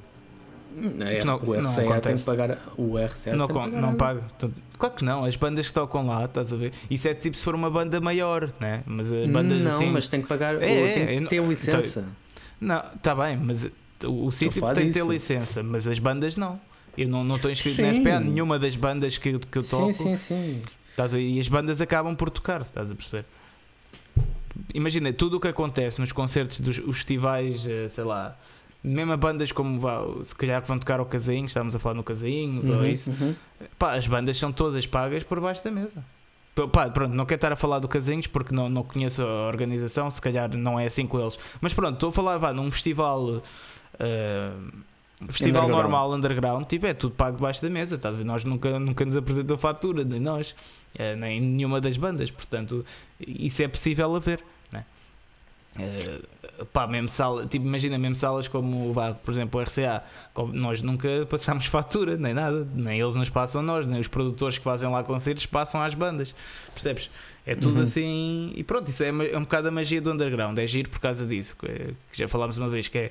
Speaker 1: É, não, o RCA não tem que pagar. O RCA
Speaker 2: não,
Speaker 1: tem que pagar
Speaker 2: não paga. Claro que não, as bandas que tocam lá, estás a ver? Isso é tipo se for uma banda maior, né? Mas bandas
Speaker 1: não,
Speaker 2: assim.
Speaker 1: mas tem que pagar. É, tem que ter licença.
Speaker 2: Não, está bem, mas o sítio tem que ter licença, mas as bandas não. Eu não estou inscrito sim. na SPA, nenhuma das bandas que, que eu toco.
Speaker 1: Sim, sim, sim.
Speaker 2: Estás a, e as bandas acabam por tocar, estás a perceber? Imagina, tudo o que acontece nos concertos dos festivais, eh, sei lá, mesmo a bandas como se calhar que vão tocar ao Casainho, estamos a falar no Casainho uhum, ou isso, uhum. pá, as bandas são todas pagas por baixo da mesa. Pá, pronto, não quero estar a falar do Casinhos porque não, não conheço a organização, se calhar não é assim com eles. Mas pronto, estou a falar vá, num festival. Uh, festival underground. normal, underground, tipo, é tudo pago debaixo da mesa. Estás a ver? Nós nunca, nunca nos apresentou fatura, nem nós, uh, nem nenhuma das bandas. Portanto, isso é possível a ver. Né? Uh, pá, mesmo sala, tipo, imagina mesmo salas como, vá, por exemplo, o RCA, nós nunca passamos (laughs) fatura, nem nada, nem eles nos passam a nós, nem os produtores que fazem lá concertos passam às bandas, percebes? É tudo uhum. assim, e pronto, isso é, é um bocado a magia do underground, é giro por causa disso, que, que já falámos uma vez, que é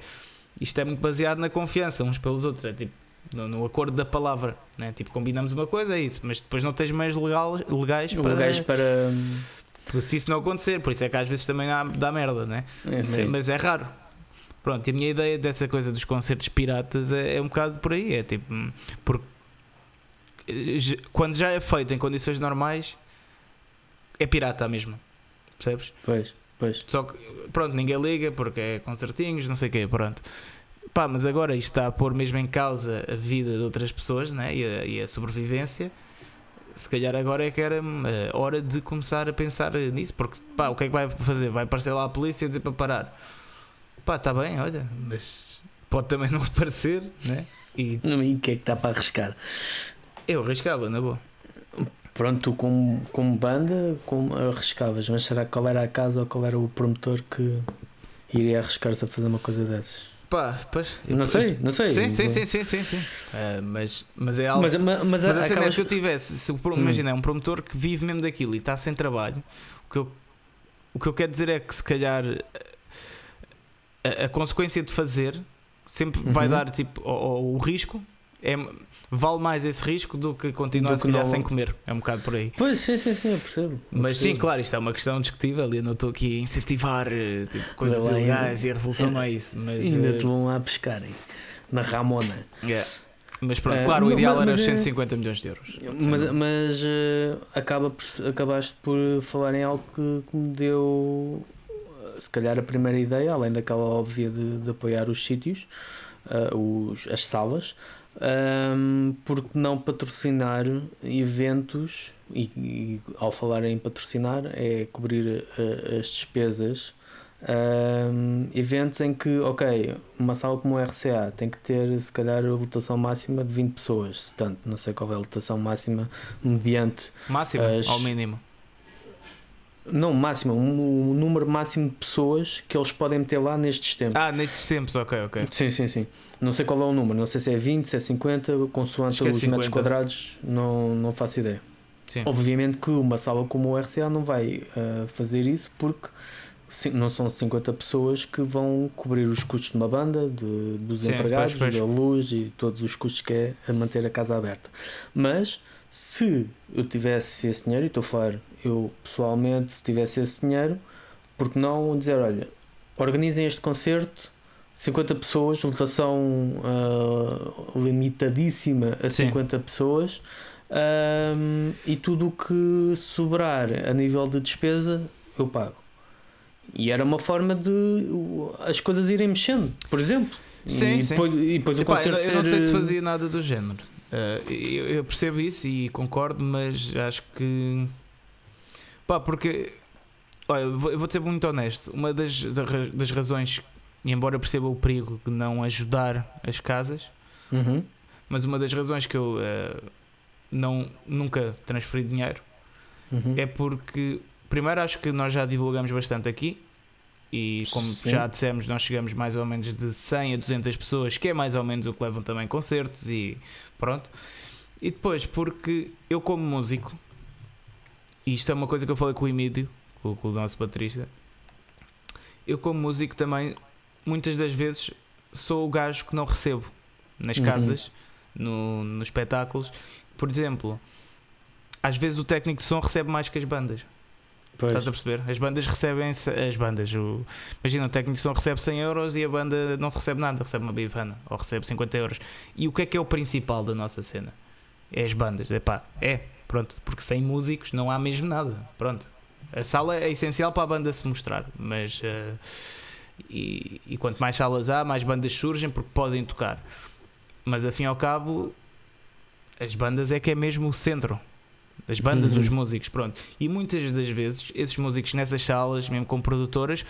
Speaker 2: isto é muito baseado na confiança uns pelos outros, é tipo no, no acordo da palavra, né? tipo combinamos uma coisa, é isso, mas depois não tens meios legal, legais
Speaker 1: para. Legais para...
Speaker 2: Se isso não acontecer, por isso é que às vezes também dá, dá merda, né? É, mas, mas, é raro. Pronto, e a minha ideia dessa coisa dos concertos piratas é, é um bocado por aí, é tipo, hum, porque quando já é feito em condições normais, é pirata mesmo, percebes?
Speaker 1: Pois. Pois.
Speaker 2: Só que, pronto, ninguém liga porque é concertinhos, não sei o quê, pronto. Pá, mas agora isto está a pôr mesmo em causa a vida de outras pessoas né? e, a, e a sobrevivência. Se calhar agora é que era uh, hora de começar a pensar nisso, porque pá, o que é que vai fazer? Vai aparecer lá a polícia e dizer para parar. Pá, está bem, olha, mas pode também (laughs) não aparecer, né?
Speaker 1: E o que é que está para arriscar?
Speaker 2: Eu arriscava, na boa
Speaker 1: pronto, tu como, como banda como arriscavas, mas será que qual era a casa ou qual era o promotor que iria arriscar-se a fazer uma coisa dessas?
Speaker 2: Pá, pois,
Speaker 1: não sei, não sei.
Speaker 2: Sim, sim, sim, sim, sim, sim. Uh, mas, mas é algo. Mas, mas, mas, mas a é se eu tivesse, se, hum. imagina, é um promotor que vive mesmo daquilo e está sem trabalho, o que eu, o que eu quero dizer é que se calhar a, a consequência de fazer sempre uhum. vai dar tipo o, o risco é vale mais esse risco do que continuar do que não... sem comer. É um bocado por aí.
Speaker 1: Pois, sim, sim, sim, eu percebo. Eu
Speaker 2: Mas
Speaker 1: percebo.
Speaker 2: sim, claro, isto é uma questão discutível e eu não estou aqui a incentivar eh, tipo, coisas ilegais e a revolução não é isso. Mas,
Speaker 1: ainda uh... te vão lá pescarem na Ramona.
Speaker 2: Yeah. Mas pronto, claro, uh, o ideal era 150 é... milhões de euros.
Speaker 1: Mas, mas uh, acaba por, acabaste por falar em algo que, que, me deu, se calhar, a primeira ideia, além daquela óbvia de, de apoiar os sítios, os, as salas um, porque não patrocinar eventos e, e, ao falar em patrocinar é cobrir uh, as despesas. Um, eventos em que ok uma sala como o RCA tem que ter se calhar a lotação máxima de 20 pessoas se tanto não sei qual é a lotação máxima mediante
Speaker 2: máxima as... ao mínimo
Speaker 1: não, máximo, um, um, número máximo de pessoas que eles podem meter lá nestes tempos.
Speaker 2: Ah, nestes tempos, ok, ok.
Speaker 1: Sim, sim, sim. Não sei qual é o número, não sei se é 20, se é 50, consoante é os 50. metros quadrados, não, não faço ideia. Sim. Obviamente que uma sala como o RCA não vai uh, fazer isso porque não são 50 pessoas que vão cobrir os custos de uma banda, de, dos Sim, empregados, pois, pois. da luz e todos os custos que é a manter a casa aberta. Mas se eu tivesse esse dinheiro, e estou a falar, eu pessoalmente, se tivesse esse dinheiro, porque não dizer, olha, organizem este concerto 50 pessoas, votação uh, limitadíssima a Sim. 50 pessoas um, e tudo o que sobrar a nível de despesa eu pago. E era uma forma de as coisas irem mexendo, por exemplo.
Speaker 2: Sim,
Speaker 1: e,
Speaker 2: sim.
Speaker 1: Depois, e depois
Speaker 2: Epá,
Speaker 1: o concerto
Speaker 2: eu,
Speaker 1: ser...
Speaker 2: eu não sei se fazia nada do género. Uh, eu, eu, percebo isso e concordo, mas acho que. Pá, porque. Olha, eu vou, eu vou ser muito honesto. Uma das, das razões e embora eu perceba o perigo de não ajudar as casas,
Speaker 1: uhum.
Speaker 2: mas uma das razões que eu uh, não, nunca transferi dinheiro
Speaker 1: Uhum.
Speaker 2: é porque, primeiro, acho que nós já divulgamos bastante aqui. E como
Speaker 1: Sim.
Speaker 2: já dissemos, nós chegamos mais ou menos de 100 a 200 pessoas, que é mais ou menos o que levam também concertos e pronto. E depois, porque eu, como músico, e isto é uma coisa que eu falei com o Emílio, com, com o nosso baterista, eu, como músico, também muitas das vezes sou o gajo que não recebo nas
Speaker 1: Uhum.
Speaker 2: casas, no, nos espetáculos. Por exemplo, às vezes o técnico de som recebe mais que as bandas.
Speaker 1: Pois.
Speaker 2: Estás a perceber? As bandas recebem as bandas. O, imagina, o técnico de som recebe 100 euros e a banda não recebe nada, recebe uma bifana ou recebe 50 euros. E o que é que é o principal da nossa cena? É as bandas. Epá, é, pronto, porque sem músicos não há mesmo nada. Pronto. A sala é essencial para a banda se mostrar, mas eh, e, e quanto mais salas há, mais bandas surgem porque podem tocar. Mas afim ao cabo, as bandas é que é mesmo o centro. As bandas,
Speaker 1: Uhum.
Speaker 2: os músicos, pronto. E muitas das vezes, esses músicos nessas salas, mesmo com produtoras,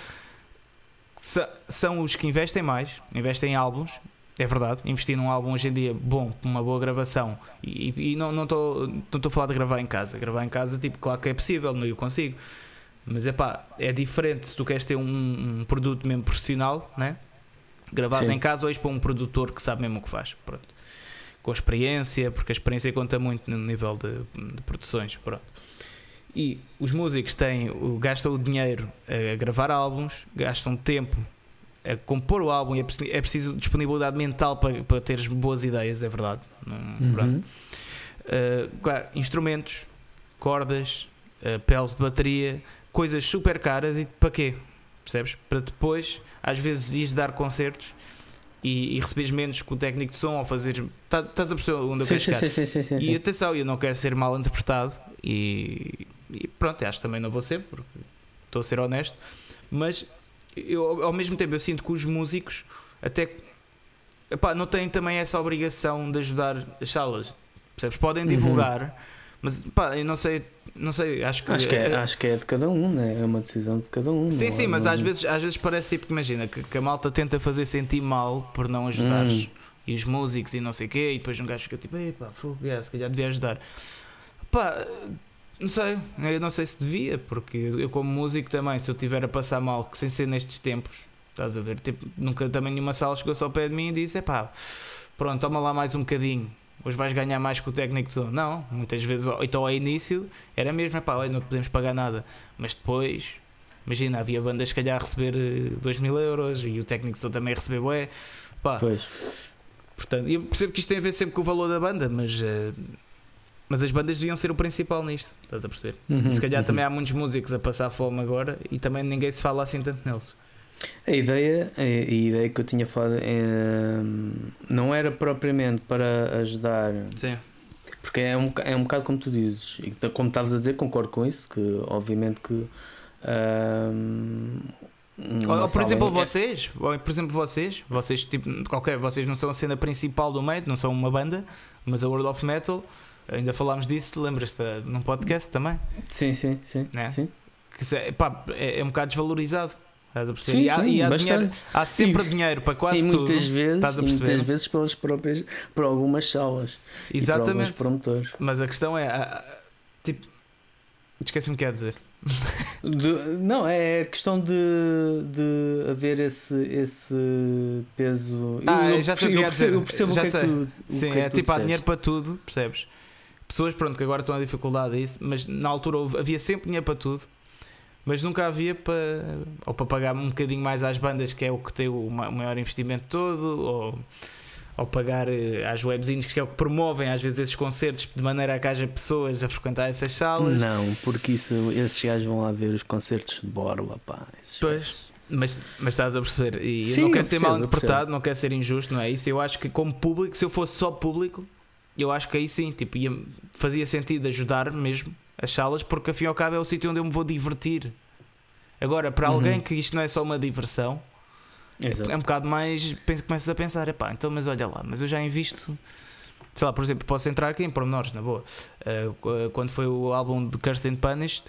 Speaker 2: são os que investem mais, investem em álbuns. É verdade, investir num álbum hoje em dia bom, uma boa gravação. E, e- não não estou não estou a falar de gravar em casa. Gravar em casa, tipo, claro que é possível, não eu consigo. Mas é pá, é diferente se tu queres ter um, um produto mesmo profissional, né? Gravares
Speaker 1: Sim.
Speaker 2: em casa ou ires para um produtor que sabe mesmo o que faz. Pronto. Com experiência, porque a experiência conta muito no nível de, de produções. Pronto. E os músicos têm, gastam o dinheiro a gravar álbuns, gastam tempo a compor o álbum é preciso, disponibilidade mental para, para teres boas ideias, é verdade.
Speaker 1: Uhum.
Speaker 2: Uh, claro, instrumentos, cordas, uh, peles de bateria, coisas super caras e para quê? Percebes? Para depois, às vezes, ires dar concertos e, e receberes menos que o técnico de som ou fazeres. tá- Estás a perceber onde eu quero
Speaker 1: sim, sim, sim, sim, sim,
Speaker 2: E atenção, eu não quero ser mal interpretado e, e pronto, acho que também não vou ser, porque estou a ser honesto, mas eu, ao mesmo tempo eu sinto que os músicos até epá, não têm também essa obrigação de ajudar as salas, percebes? Podem
Speaker 1: Uhum.
Speaker 2: divulgar, mas pá, eu não sei, não sei, acho que
Speaker 1: Acho que, é, acho que é de cada um, né? é uma decisão de cada um.
Speaker 2: Sim,
Speaker 1: não
Speaker 2: sim,
Speaker 1: é-
Speaker 2: mas às vezes, às vezes parece tipo imagina que, que a malta tenta fazer sentir mal por não ajudares
Speaker 1: Hum.
Speaker 2: e os músicos e não sei o quê, e depois um gajo fica tipo, epá, fogo, yeah, se calhar devia ajudar. Pá, não sei, eu não sei se devia, porque eu como músico também, se eu tiver a passar mal, que sem ser nestes tempos, estás a ver, tipo, nunca também nenhuma sala chegou-se ao pé de mim e disse, epá, pronto, toma lá mais um bocadinho. Hoje vais ganhar mais que o técnico de. Não, muitas vezes, então ao início era mesmo, olha, não te podemos pagar nada. Mas depois, imagina, havia bandas se calhar a receber 2 mil euros e o técnico de também a receber bué. Pá,
Speaker 1: Pois.
Speaker 2: portanto, eu percebo que isto tem a ver sempre com o valor da banda, mas, eh, mas as bandas deviam ser o principal nisto, estás a perceber?
Speaker 1: Uhum,
Speaker 2: se calhar
Speaker 1: uhum.
Speaker 2: também há muitos músicos a passar fome agora e também ninguém se fala assim tanto neles.
Speaker 1: A ideia, a, a ideia que eu tinha falado é, não era propriamente para ajudar,
Speaker 2: Sim.
Speaker 1: porque é um, é um bocado como tu dizes, e como estavas a dizer, concordo com isso, que obviamente que. uma
Speaker 2: Ou, ou, por exemplo,
Speaker 1: é-
Speaker 2: vocês, ou, por exemplo, vocês, vocês tipo, qualquer, vocês não são a cena principal do meio, não são uma banda, mas a World of Metal, ainda falámos disso, lembras-te eh, num podcast também?
Speaker 1: Sim, sim, sim.
Speaker 2: Né?
Speaker 1: sim.
Speaker 2: Que se- pá, é, é um bocado desvalorizado. Estás a perceber?
Speaker 1: Sim,
Speaker 2: e há,
Speaker 1: sim,
Speaker 2: e há dinheiro, há sempre dinheiro para quase
Speaker 1: e
Speaker 2: tudo.
Speaker 1: muitas vezes,
Speaker 2: estás a
Speaker 1: e muitas
Speaker 2: perceber?
Speaker 1: vezes pelas próprias, por algumas salas e por alguns
Speaker 2: Exatamente.
Speaker 1: promotores.
Speaker 2: Mas a questão é, tipo, esqueci-me o que quer dizer.
Speaker 1: De- não, é questão de, de haver esse, esse peso.
Speaker 2: Ah,
Speaker 1: eu,
Speaker 2: já sei o que
Speaker 1: eu percebo, eu percebo
Speaker 2: Já
Speaker 1: o que
Speaker 2: sei.
Speaker 1: é que tu,
Speaker 2: Sim,
Speaker 1: que
Speaker 2: é,
Speaker 1: que tu
Speaker 2: tipo, há dinheiro para tudo, percebes? Pessoas, pronto, que agora estão a dificuldade a isso, mas na altura houve- havia sempre dinheiro para tudo, mas nunca havia para, ou para pagar um bocadinho mais às bandas, que é o que tem o ma- o maior investimento todo, ou, ou pagar eh, às webzines, que é o que promovem às vezes esses concertos, de maneira a que haja pessoas a frequentar essas salas.
Speaker 1: Não, porque isso, esses gajos vão lá ver os concertos de Borla, pá.
Speaker 2: Pois. Mas, mas estás a perceber, e
Speaker 1: Sim,
Speaker 2: eu não
Speaker 1: eu
Speaker 2: quero ser
Speaker 1: percebo,
Speaker 2: mal interpretado, não quero ser injusto, não é isso? Eu acho que, como público, se eu fosse só público, eu acho que aí sim, tipo, ia- fazia sentido ajudar mesmo as salas, porque afim ao cabo é o sítio onde eu me vou divertir. Agora, para
Speaker 1: Uhum.
Speaker 2: alguém que isto não é só uma diversão,
Speaker 1: Exato.
Speaker 2: é um bocado mais. Começas a pensar, epá, então, mas olha lá, mas eu já invisto. Sei lá, por exemplo, posso entrar aqui em pormenores, na boa. Uh, qu- quando foi o álbum de and Punished,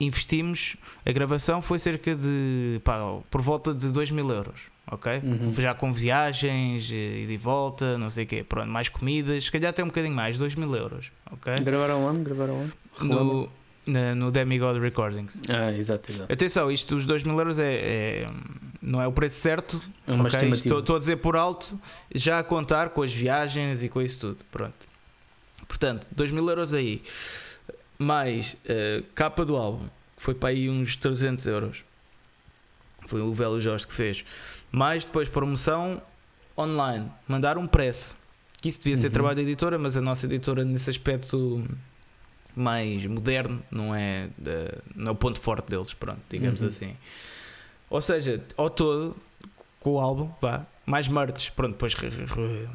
Speaker 2: investimos, a gravação foi cerca de, pá, por volta de 2 mil euros. Ok?
Speaker 1: Uhum.
Speaker 2: Já com viagens, eh, e volta, não sei o quê, pronto, mais comidas, se calhar até um bocadinho mais, 2 mil euros, ok?
Speaker 1: Gravaram onde? Gravaram onde?
Speaker 2: No, na- no Demigod Recordings.
Speaker 1: Ah, exato, exato.
Speaker 2: Atenção, isto dos 2 mil euros é, é- não é o preço certo,
Speaker 1: É uma
Speaker 2: ok?
Speaker 1: estimativa.
Speaker 2: Estou, estou a dizer por alto, já a contar com as viagens e com isso tudo, pronto. Portanto, 2 mil euros aí, mais eh, capa do álbum, que foi para aí uns 300 euros. Foi o Velho Jorge que fez. Mais depois promoção online, mandar um press. Que isso devia ser
Speaker 1: Uhum.
Speaker 2: trabalho da editora, mas a nossa editora nesse aspecto mais moderno não é, não é o ponto forte deles, pronto, digamos
Speaker 1: Uhum.
Speaker 2: assim. Ou seja, ao todo, com o álbum, vá, mais merch, pronto, depois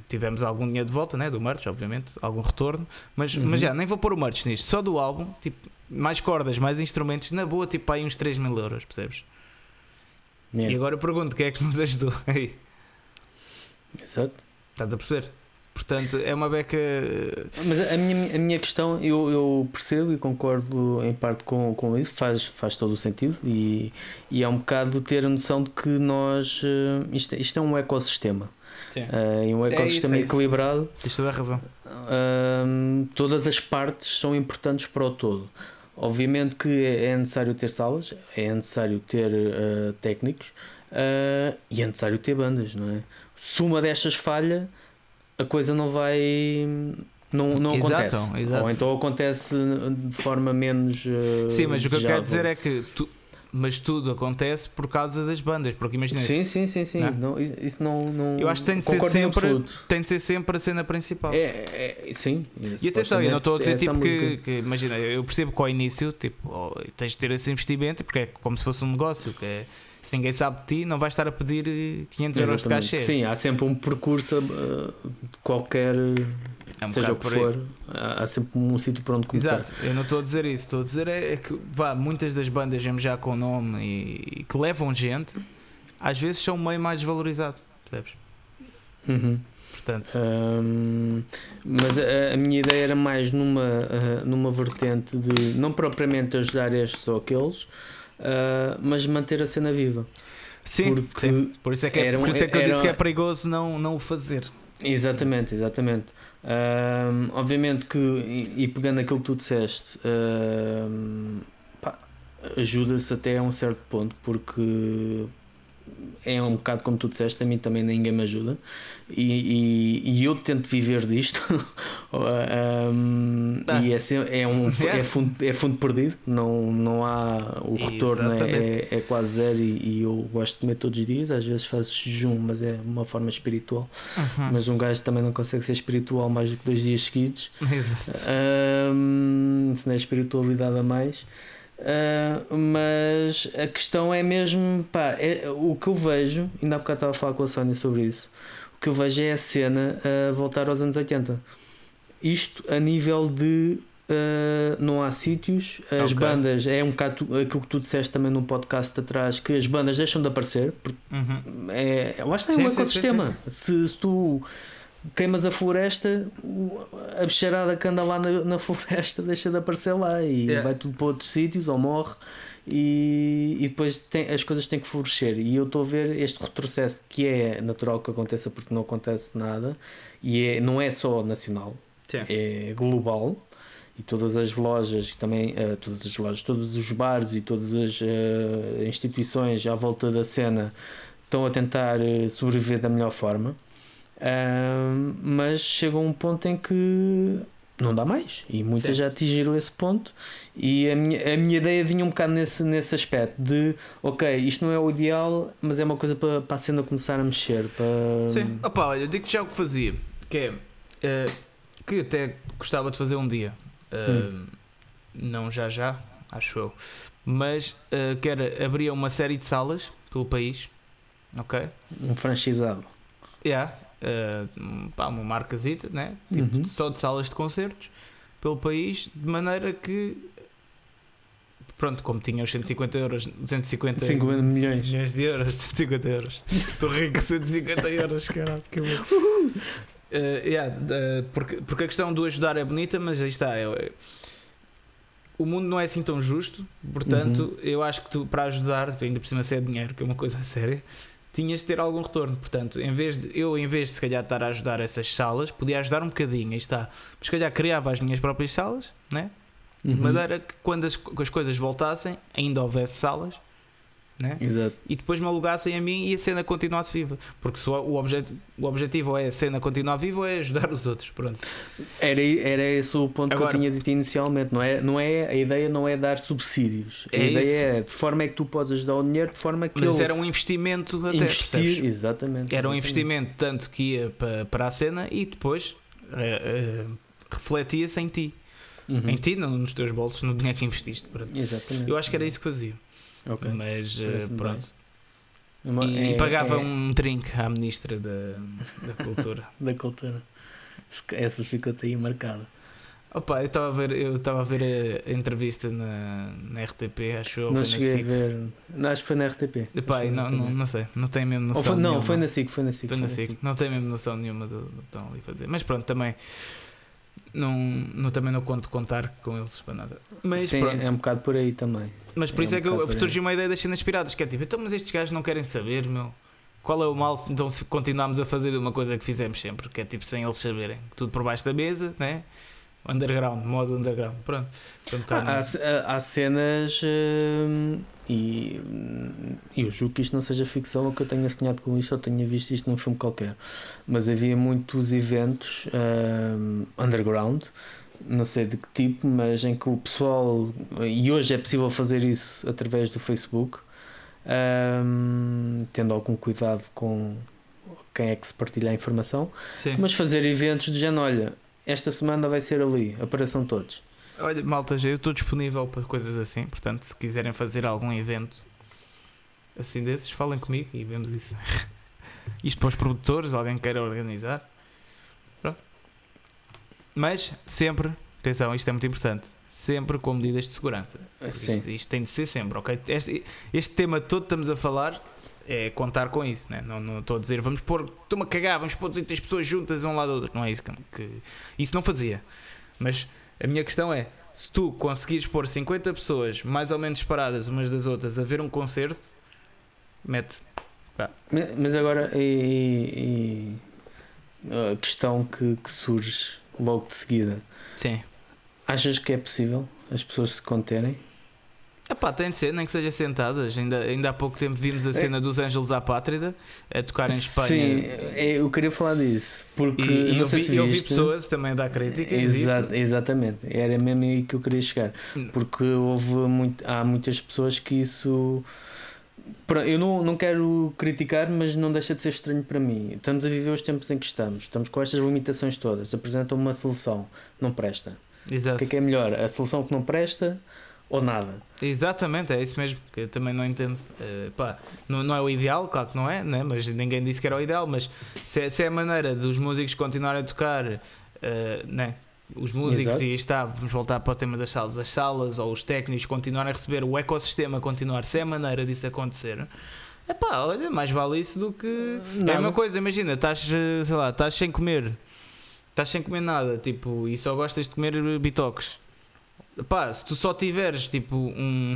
Speaker 2: tivemos algum dinheiro de volta, né, do merch, obviamente, algum retorno, mas,
Speaker 1: Uhum.
Speaker 2: mas já, nem vou pôr o merch nisto, só do álbum, tipo, mais cordas, mais instrumentos, na boa, tipo, aí uns 3 mil euros, percebes?
Speaker 1: Yeah.
Speaker 2: E agora eu pergunto, quem é que nos ajudou? (laughs) Aí,
Speaker 1: Exato.
Speaker 2: estás a perceber? Portanto, é uma beca.
Speaker 1: Mas a minha, a minha questão, eu, eu percebo e concordo em parte com, com isso, faz, faz todo o sentido e, e é um bocado ter a noção de que nós. eh, Isto, isto é um ecossistema.
Speaker 2: Sim.
Speaker 1: eh, e um
Speaker 2: isso,
Speaker 1: ecossistema
Speaker 2: é isso.
Speaker 1: equilibrado,
Speaker 2: Tens toda a razão.
Speaker 1: Ahm, todas as partes são importantes para o todo. Obviamente que é é necessário ter salas, é necessário ter ah, técnicos ah, e é necessário ter bandas, não é? Se uma destas falha, a coisa não vai. Não, não
Speaker 2: Exato,
Speaker 1: acontece.
Speaker 2: exato.
Speaker 1: Ou então acontece de forma menos. ah,
Speaker 2: Sim, mas o que eu quero
Speaker 1: desejável.
Speaker 2: dizer é que. Tu, mas tudo acontece por causa das bandas, porque imagina
Speaker 1: Sim, sim, sim, sim.
Speaker 2: Não?
Speaker 1: Não, isso não, não.
Speaker 2: Eu acho que tem de ser sempre- tem de ser sempre a cena principal.
Speaker 1: É, é, sim.
Speaker 2: E atenção, eu não estou a dizer tipo que,
Speaker 1: música.
Speaker 2: que- imagina, eu percebo que ao início tipo, oh, tens de ter esse investimento porque é como se fosse um negócio, que é, se ninguém sabe de ti, não vais estar a pedir eh, 500 euros de
Speaker 1: Exatamente.
Speaker 2: cachê.
Speaker 1: Sim, há sempre um percurso uh, de qualquer,
Speaker 2: É um
Speaker 1: seja o que for, há sempre um sítio para onde começar.
Speaker 2: Exato, eu não estou a dizer isso, estou a dizer é, é que vá, muitas das bandas mesmo já com nome e, e que levam gente, às vezes são meio mais desvalorizado, percebes?
Speaker 1: Uhum.
Speaker 2: Portanto,
Speaker 1: Um, mas a, a minha ideia era mais numa, uh, numa vertente de não propriamente ajudar estes ou aqueles, uh, mas manter a cena viva.
Speaker 2: sim,
Speaker 1: porque
Speaker 2: sim, por isso é que, é- por isso é que eu
Speaker 1: eram-
Speaker 2: disse que é perigoso não, não o fazer.
Speaker 1: Exatamente, exatamente. Um, obviamente que, e, e pegando aquilo que tu disseste, um, ajuda-se até a um certo ponto, porque é um bocado como tu disseste, a mim também ninguém me ajuda e, e, e eu tento viver disto (laughs) um,
Speaker 2: Ah.
Speaker 1: e é, é, um, (laughs) é, fundo, é fundo perdido, não, não há o retorno é, é, quase zero e, e eu gosto de comer todos os dias, às vezes faço jejum, mas é uma forma espiritual.
Speaker 2: Uhum.
Speaker 1: Mas um gajo também não consegue ser espiritual mais do que dois dias seguidos. (laughs)
Speaker 2: Exato.
Speaker 1: Ahm, se não é espiritualidade a mais. Ah, mas a questão é mesmo, pá, é, o que eu vejo, ainda há bocado estava a falar com a Sónia sobre isso, o que eu vejo é a cena a voltar aos anos 80. Isto a nível de ah, não há sítios, as
Speaker 2: Ok.
Speaker 1: bandas, é um bocado aquilo que tu disseste também num podcast atrás, que as bandas deixam de aparecer, porque
Speaker 2: Uhum.
Speaker 1: é, eu acho que é
Speaker 2: Sim,
Speaker 1: um
Speaker 2: sim, sim,
Speaker 1: ecossistema. Se, se tu queimas a floresta, a bicharada que anda lá na, na floresta (laughs) deixa de aparecer lá e
Speaker 2: Yeah.
Speaker 1: vai tudo para outros sítios ou morre. E, e depois tem- as coisas têm que florescer. E eu estou a ver este retrocesso que é natural que aconteça porque não acontece nada, e é, não é só nacional,
Speaker 2: Sim.
Speaker 1: é global e todas as lojas também eh, todas as lojas todos os bares e todas as eh, instituições à volta da cena estão a tentar eh, sobreviver da melhor forma Ahm, mas chega um ponto em que não dá mais e muitas
Speaker 2: Sim.
Speaker 1: já atingiram esse ponto e a minha, a minha ideia vinha um bocado nesse, nesse aspecto de ok, isto não é o ideal mas é uma coisa para, para a cena começar a mexer para...
Speaker 2: Sim. Opa, olha, digo-te já o que fazia, que é eh, que até gostava de fazer um dia. Eh, Não já já, acho eu. Mas eh, que era, abria uma série de salas pelo país. Ok?
Speaker 1: um franchisado
Speaker 2: Yeah. Eh, pá, uma marcazita, né? Tipo,
Speaker 1: Uhum.
Speaker 2: só de salas de concertos pelo país, de maneira que pronto, como tinha os 150 euros, 250
Speaker 1: 50 milhões
Speaker 2: milhões de euros, (laughs) 150 euros. Estou rico, (laughs) 150 euros, caralho, que bom. Eh, yeah, eh, porque, porque a questão do ajudar é bonita, mas aí está. é- é- o mundo não é assim tão justo, portanto, eu acho que tu, para ajudar, ainda por cima se é dinheiro, que é uma coisa séria, tinhas de ter algum retorno. Portanto, em vez de, eu, em vez de se calhar estar a ajudar essas salas, podia ajudar um bocadinho, aí está. Mas se calhar criava as minhas próprias salas, né? de
Speaker 1: Uhum.
Speaker 2: maneira que quando as, as coisas voltassem, ainda houvesse salas, né?
Speaker 1: Exato.
Speaker 2: e depois me alugassem a mim e a cena continuasse viva. Porque se o, o, obje, o objetivo é a cena continuar viva ou é ajudar os outros. Pronto.
Speaker 1: Era, era esse o ponto
Speaker 2: Agora-
Speaker 1: que eu tinha dito inicialmente. Não é, não é, a ideia não é dar subsídios. A
Speaker 2: É
Speaker 1: ideia
Speaker 2: isso.
Speaker 1: é de forma é que tu podes ajudar o dinheiro, de forma que
Speaker 2: Mas
Speaker 1: ele
Speaker 2: era um investimento até,
Speaker 1: investir.
Speaker 2: percebes?
Speaker 1: Exatamente.
Speaker 2: Era um investimento tanto que ia para, para a cena e depois eh, eh, refletia-se em ti.
Speaker 1: Uhum.
Speaker 2: Em ti, não nos teus bolsos, no dinheiro que investiste.
Speaker 1: Exatamente.
Speaker 2: Eu acho que era isso que fazia.
Speaker 1: Ok.
Speaker 2: Mas eh, pronto.
Speaker 1: É uma-
Speaker 2: E,
Speaker 1: é-
Speaker 2: pagava
Speaker 1: é
Speaker 2: um drink à ministra da, da Cultura. (laughs)
Speaker 1: Da cultura. Essa ficou-te aí marcada.
Speaker 2: Opa, eu estava a ver, eu estava a ver a entrevista na, na RTP, acho eu.
Speaker 1: não cheguei a
Speaker 2: SIC.
Speaker 1: ver. Não, acho que foi na RTP.
Speaker 2: Epá, não, não, não sei, não tenho mesmo noção.
Speaker 1: foi- não,
Speaker 2: nenhuma.
Speaker 1: foi na SIC, foi na SIC.
Speaker 2: Foi na SIC. Não tenho mesmo noção nenhuma do, do que estão ali a fazer. Mas pronto, também não, não, também não conto contar com eles para nada. Mas
Speaker 1: Sim,
Speaker 2: pronto.
Speaker 1: é um bocado por aí também.
Speaker 2: Mas por
Speaker 1: é
Speaker 2: isso
Speaker 1: um
Speaker 2: é que eu- surgiu uma ideia das cenas piratas, que é tipo, então, mas estes gajos não querem saber, meu. Qual é o mal se- então se continuarmos a fazer uma coisa que fizemos sempre, que é tipo sem eles saberem, tudo por baixo da mesa, né? Underground, modo underground. Pronto. Um
Speaker 1: Há, há- cenas hum, e, e eu julgo que isto não seja ficção ou que eu tenha sonhado com isto ou tenha visto isto num filme qualquer. Mas havia muitos eventos hum, underground, não sei de que tipo, mas em que o pessoal, e hoje é possível fazer isso através do Facebook, hum, tendo algum cuidado com quem é que se partilha a informação,
Speaker 2: Sim.
Speaker 1: mas fazer eventos de género, olha, esta semana vai ser ali, apareçam todos.
Speaker 2: Olha, malta, já eu estou disponível para coisas assim, portanto, se quiserem fazer algum evento assim desses, falem comigo e vemos isso. (laughs) Isto para os produtores, alguém queira organizar. Pronto. Mas sempre, atenção, isto é muito importante, sempre com medidas de segurança.
Speaker 1: Sim.
Speaker 2: Isto, isto tem de ser sempre, ok? Este, este tema todo que estamos a falar é contar com isso, né? não, não estou a dizer vamos pôr, estou-me a cagar, vamos pôr 200 pessoas juntas um lado do outro. Não é isso que, que. Isso não fazia. Mas a minha questão é: se tu conseguires pôr 50 pessoas mais ou menos separadas umas das outras a ver um concerto, mete.
Speaker 1: Ma- Mas agora e, e a questão que, que surge logo de seguida.
Speaker 2: Sim.
Speaker 1: Achas que é possível as pessoas se conterem?
Speaker 2: Epá, tem de ser, nem que seja sentadas. Ainda, ainda há pouco tempo vimos a cena dos Ângeles à Pátria a tocar em Espanha.
Speaker 1: Sim, é, eu queria falar disso. Porque
Speaker 2: E,
Speaker 1: não
Speaker 2: eu,
Speaker 1: sei
Speaker 2: vi,
Speaker 1: se
Speaker 2: eu vi pessoas também a dar críticas
Speaker 1: Exa-. Exatamente, era mesmo aí que eu queria chegar.
Speaker 2: Hum.
Speaker 1: Porque houve muito, há muitas pessoas que isso. Eu não, não quero criticar, mas não deixa de ser estranho para mim. Estamos a viver os tempos em que estamos, estamos com estas limitações todas. Apresentam uma solução, não presta. O
Speaker 2: Exato.
Speaker 1: que é que é melhor? A solução que não presta ou nada?
Speaker 2: Exatamente, é isso mesmo, que eu também não entendo. Eh, pá, não, não é o ideal, claro que não é, né? mas ninguém disse que era o ideal. Mas se é, se é a maneira dos músicos continuarem a tocar, eh, né? os músicos,
Speaker 1: Exato.
Speaker 2: e está, vamos voltar para o tema das salas, as salas ou os técnicos continuarem a receber, o ecossistema continuar, se é a maneira disso acontecer. É pá, olha, mais vale isso do que. É a
Speaker 1: Nada.
Speaker 2: mesma coisa, imagina, estás, eh, sei lá, estás sem comer, estás sem comer nada, tipo, e só gostas de comer bitoques. Pá, se tu só tiveres tipo um,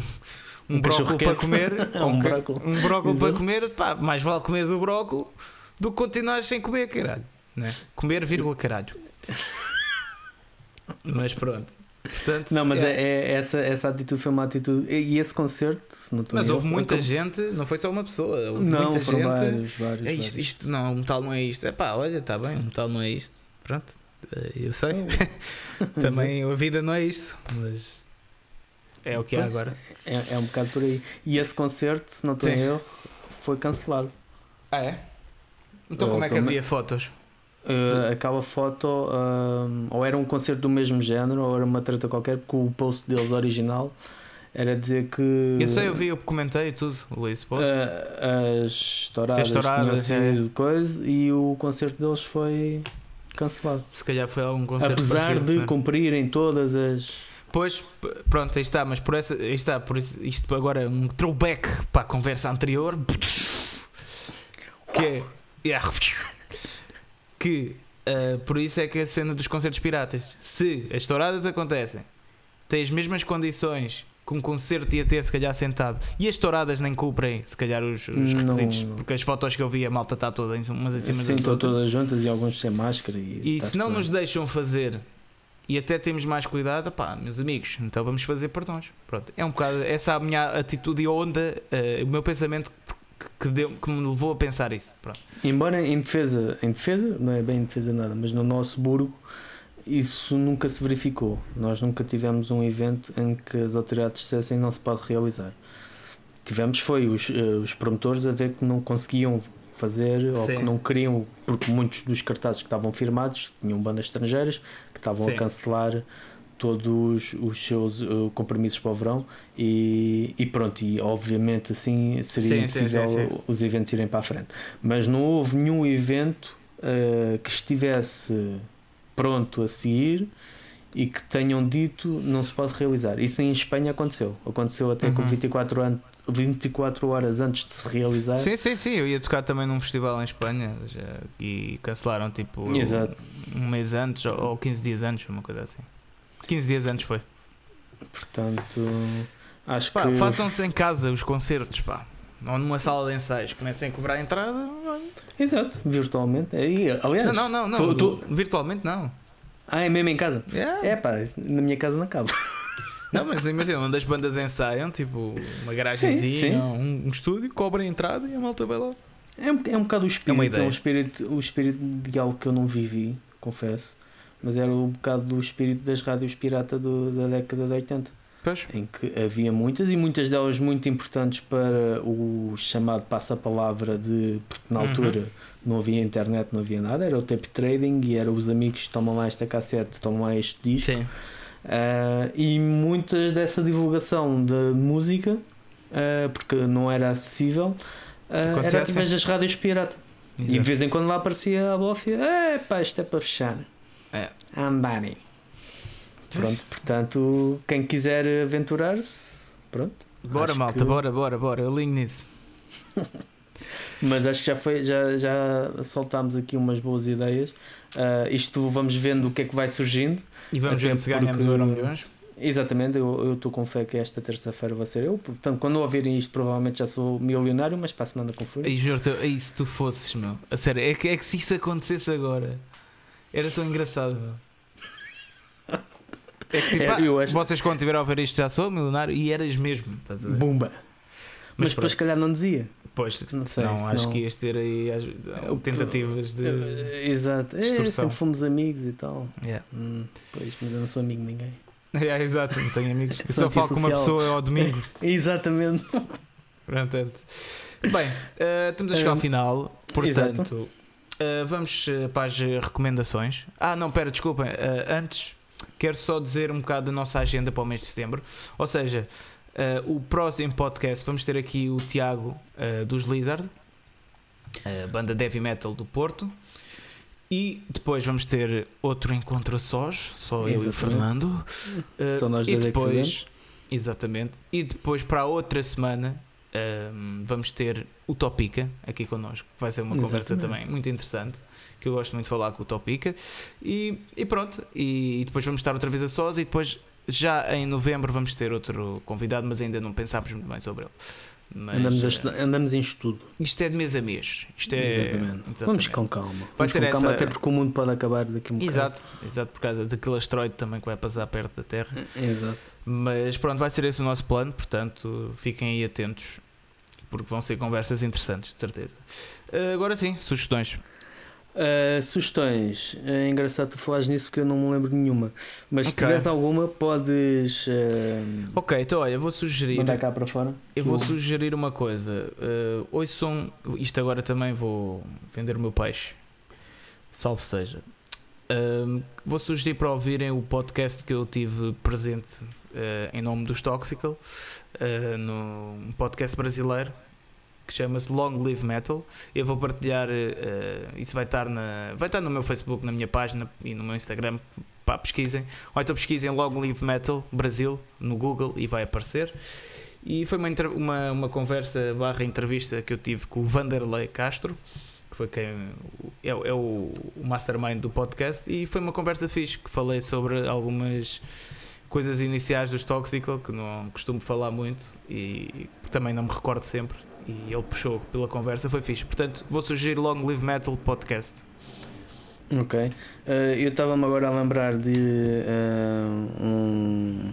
Speaker 2: um
Speaker 1: Um
Speaker 2: brócolis para comer, (laughs)
Speaker 1: É, um
Speaker 2: ca-
Speaker 1: brócolis.
Speaker 2: um brócolis para comer, pá, mais vale comeres o brócolis do que continuares sem comer, caralho. Né? Comer, vírgula, caralho. (laughs) Mas pronto. Portanto,
Speaker 1: Não, mas
Speaker 2: é.
Speaker 1: é, é- essa, essa atitude foi uma atitude. E esse concerto, se não estou
Speaker 2: Mas houve
Speaker 1: erro,
Speaker 2: muita
Speaker 1: acabou-
Speaker 2: gente, não foi só uma pessoa, houve
Speaker 1: Não,
Speaker 2: muita
Speaker 1: foram
Speaker 2: gente.
Speaker 1: vários, vários.
Speaker 2: É isto,
Speaker 1: vários.
Speaker 2: isto não, o metal não é isto. É pá, olha, está bem, o metal não é isto. Pronto, eu sei. (laughs) Também a vida não é isso, mas é o que há
Speaker 1: Pois.
Speaker 2: agora.
Speaker 1: É, é um bocado por aí. E esse concerto, se não
Speaker 2: Sim.
Speaker 1: erro, foi cancelado.
Speaker 2: Ah, é? Então como é que havia fotos?
Speaker 1: Uh, aquela foto, um, ou era um concerto do mesmo género, ou era uma treta qualquer, porque o post deles original era dizer que
Speaker 2: Eu sei, eu vi, eu comentei tudo, o esse post.
Speaker 1: uh, as touradas,
Speaker 2: As touradas,
Speaker 1: tinham
Speaker 2: é.
Speaker 1: sido coisa e o concerto deles foi cancelado.
Speaker 2: Se calhar foi algum concerto
Speaker 1: Apesar de
Speaker 2: né?
Speaker 1: cumprirem todas as.
Speaker 2: Pois, pronto, aí está, mas por essa, está, por isso, isto agora é um throwback para a conversa anterior. Que é. yeah. Que uh, por isso é que a cena dos concertos piratas, se as touradas acontecem, tem as mesmas condições um concerto ia ter, se calhar, sentado. E as touradas nem cumprem, se calhar, os, os requisitos,
Speaker 1: não.
Speaker 2: porque as fotos que eu vi, a malta está toda em umas em cima
Speaker 1: Sim, estão todas juntas e alguns sem máscara. E,
Speaker 2: E
Speaker 1: tá-se
Speaker 2: se não
Speaker 1: bem.
Speaker 2: nos deixam fazer e até temos mais cuidado, pá, meus amigos, então vamos fazer por nós. Pronto, é um bocado essa a minha atitude e onda, eh, o meu pensamento que, que deu, que me levou a pensar isso. Pronto.
Speaker 1: Embora em defesa, em defesa, não é bem em defesa nada, mas no nosso burgo isso nunca se verificou. Nós nunca tivemos um evento em que as autoridades dissessem não se pode realizar. Tivemos foi os, eh, os promotores a ver que não conseguiam fazer ou
Speaker 2: Sim.
Speaker 1: que não queriam, porque muitos dos cartazes que estavam firmados tinham bandas estrangeiras que estavam
Speaker 2: Sim.
Speaker 1: a cancelar todos os seus eh, compromissos para o verão e, e pronto, e obviamente assim seria
Speaker 2: Sim,
Speaker 1: impossível
Speaker 2: sim, sim.
Speaker 1: os eventos irem para a frente. Mas não houve nenhum evento eh, que estivesse pronto a seguir e que tenham dito não se pode realizar. Isso em Espanha aconteceu. Aconteceu até com
Speaker 2: Uhum.
Speaker 1: 24, an 24 horas antes de se realizar.
Speaker 2: Sim, sim, sim. Eu ia tocar também num festival em Espanha já- e cancelaram tipo
Speaker 1: Exato.
Speaker 2: um mês antes ou ou 15 dias antes, uma coisa assim. 15 dias antes foi.
Speaker 1: Portanto, acho
Speaker 2: Pá,
Speaker 1: que
Speaker 2: façam-se em casa os concertos, pá. Ou numa sala de ensaios, comecem a cobrar a entrada.
Speaker 1: Exato, virtualmente. E, aliás,
Speaker 2: Não, não, não, não.
Speaker 1: tu- tu-
Speaker 2: virtualmente não.
Speaker 1: Ah, é mesmo em casa?
Speaker 2: Yeah.
Speaker 1: É pá, na minha casa não cabe. (laughs)
Speaker 2: Não, mas imagina, onde as bandas ensaiam, tipo uma
Speaker 1: sim.
Speaker 2: Um, um estúdio, cobrem a entrada e a malta vai lá.
Speaker 1: É um, é um bocado o espírito,
Speaker 2: uma
Speaker 1: é,
Speaker 2: ideia.
Speaker 1: um espírito, o espírito de algo que eu não vivi, confesso, mas era um bocado do espírito das rádios pirata do- da década de 80,
Speaker 2: Pois.
Speaker 1: em que havia muitas e muitas delas muito importantes para o chamado passa-palavra de porque na
Speaker 2: Uhum.
Speaker 1: altura não havia internet, não havia nada, era o tape trading e era os amigos que tomam lá esta cassete, tomam lá este disco.
Speaker 2: Sim.
Speaker 1: Ah, e muitas dessa divulgação da música, ah, porque não era acessível,
Speaker 2: Acontecia
Speaker 1: era através das rádios pirata. E de vez em quando lá aparecia a bofia, é pá, isto é para fechar.
Speaker 2: É.
Speaker 1: Andarem. Pronto, portanto, quem quiser aventurar-se, pronto.
Speaker 2: Bora, malta,
Speaker 1: que-
Speaker 2: bora, bora, bora. Eu ligo nisso. (laughs)
Speaker 1: Mas acho que já foi, já, já soltámos aqui umas boas ideias. Ah, isto vamos vendo o que é que vai surgindo.
Speaker 2: E vamos ver se ganhamos
Speaker 1: porque-
Speaker 2: o Euro Milhões.
Speaker 1: Exatamente, eu estou com fé que esta terça-feira vai ser eu. Portanto, quando ouvirem isto, provavelmente já sou milionário, mas para a semana fúria.
Speaker 2: Aí juro-te, aí se tu fosses, meu. A sério, é que, é que se isto acontecesse agora, era tão engraçado, meu. É que tipo,
Speaker 1: É, eu acho-
Speaker 2: vocês quando tiveram a ouvir isto já sou milionário e eras mesmo, estás a ver?
Speaker 1: Bumba! Mas, depois,
Speaker 2: pronto.
Speaker 1: se calhar, não dizia.
Speaker 2: Pois,
Speaker 1: Não sei.
Speaker 2: não, acho
Speaker 1: senão-
Speaker 2: que ias ter aí as- tentativas de.
Speaker 1: Exato, é, sempre fomos amigos e tal.
Speaker 2: Yeah.
Speaker 1: Hum, pois, mas eu não sou amigo de ninguém. (laughs)
Speaker 2: É, exato, não tenho amigos. (laughs) Eu só falo com uma pessoa ao domingo. (laughs)
Speaker 1: Exatamente.
Speaker 2: Portanto, bem, eh, estamos a chegar ao
Speaker 1: Eh,
Speaker 2: final. Portanto, eh, vamos eh, para as recomendações. Ah, não, pera, desculpem. eh, antes, quero só dizer um bocado da nossa agenda para o mês de setembro. Ou seja, eh, o próximo podcast, vamos ter aqui o Tiago eh, dos Lizard, a banda Heavy Metal do Porto. E depois vamos ter outro encontro a sós, só eu e o
Speaker 1: Exatamente.
Speaker 2: Fernando.
Speaker 1: Só nós
Speaker 2: e
Speaker 1: dois é que
Speaker 2: depois. Exatamente. E depois para a outra semana ahm, vamos ter o Topica aqui connosco. Vai ser uma conversa
Speaker 1: Exatamente.
Speaker 2: também muito interessante. Que eu gosto muito de falar com o Topica. E, e pronto. E, depois vamos estar outra vez a sós. E depois, já em novembro, vamos ter outro convidado, mas ainda não pensámos muito bem sobre ele. Mas,
Speaker 1: andamos,
Speaker 2: eh,
Speaker 1: andamos em estudo.
Speaker 2: isto é de mês a mês. Isto é,
Speaker 1: Exatamente. Vamos
Speaker 2: exatamente.
Speaker 1: com calma.
Speaker 2: Vai
Speaker 1: Vamos
Speaker 2: ser
Speaker 1: com calma,
Speaker 2: essa-
Speaker 1: até porque o mundo pode acabar daqui a um bocado.
Speaker 2: Exato, exato, por causa daquele asteroide também que vai passar perto da Terra.
Speaker 1: Exato.
Speaker 2: Mas pronto, vai ser esse o nosso plano, portanto fiquem aí atentos, porque vão ser conversas interessantes, de certeza. Uh, agora sim, sugestões.
Speaker 1: Uh, sugestões. É engraçado tu falares nisso porque eu não me lembro de nenhuma. Mas se
Speaker 2: Ok.
Speaker 1: tiveres alguma, podes uh,
Speaker 2: Ok, então olha, eu vou sugerir.
Speaker 1: mandar cá para fora.
Speaker 2: Eu vou sugerir uma coisa. Uh, ouçam, isto agora também vou vender o meu peixe. Salve seja. Um, vou sugerir para ouvirem o podcast que eu tive presente uh, em nome dos Toxical, uh, no um podcast brasileiro que chama-se Long Live Metal. Eu vou partilhar, uh, isso vai estar, na, vai estar no meu Facebook, na minha página e no meu Instagram. Pá, pesquisem. Ou então pesquisem Long Live Metal Brasil no Google e vai aparecer. E foi uma, uma, uma conversa barra entrevista que eu tive com o Vanderlei Castro, que foi quem é, é o, o mastermind do podcast, e foi uma conversa fixe que falei sobre algumas coisas iniciais dos Toxical que não costumo falar muito e também não me recordo sempre. E ele puxou pela conversa, foi fixe. Portanto, vou sugerir Long Live Metal Podcast.
Speaker 1: Ok. Uh, eu estava-me agora a lembrar de uh, um,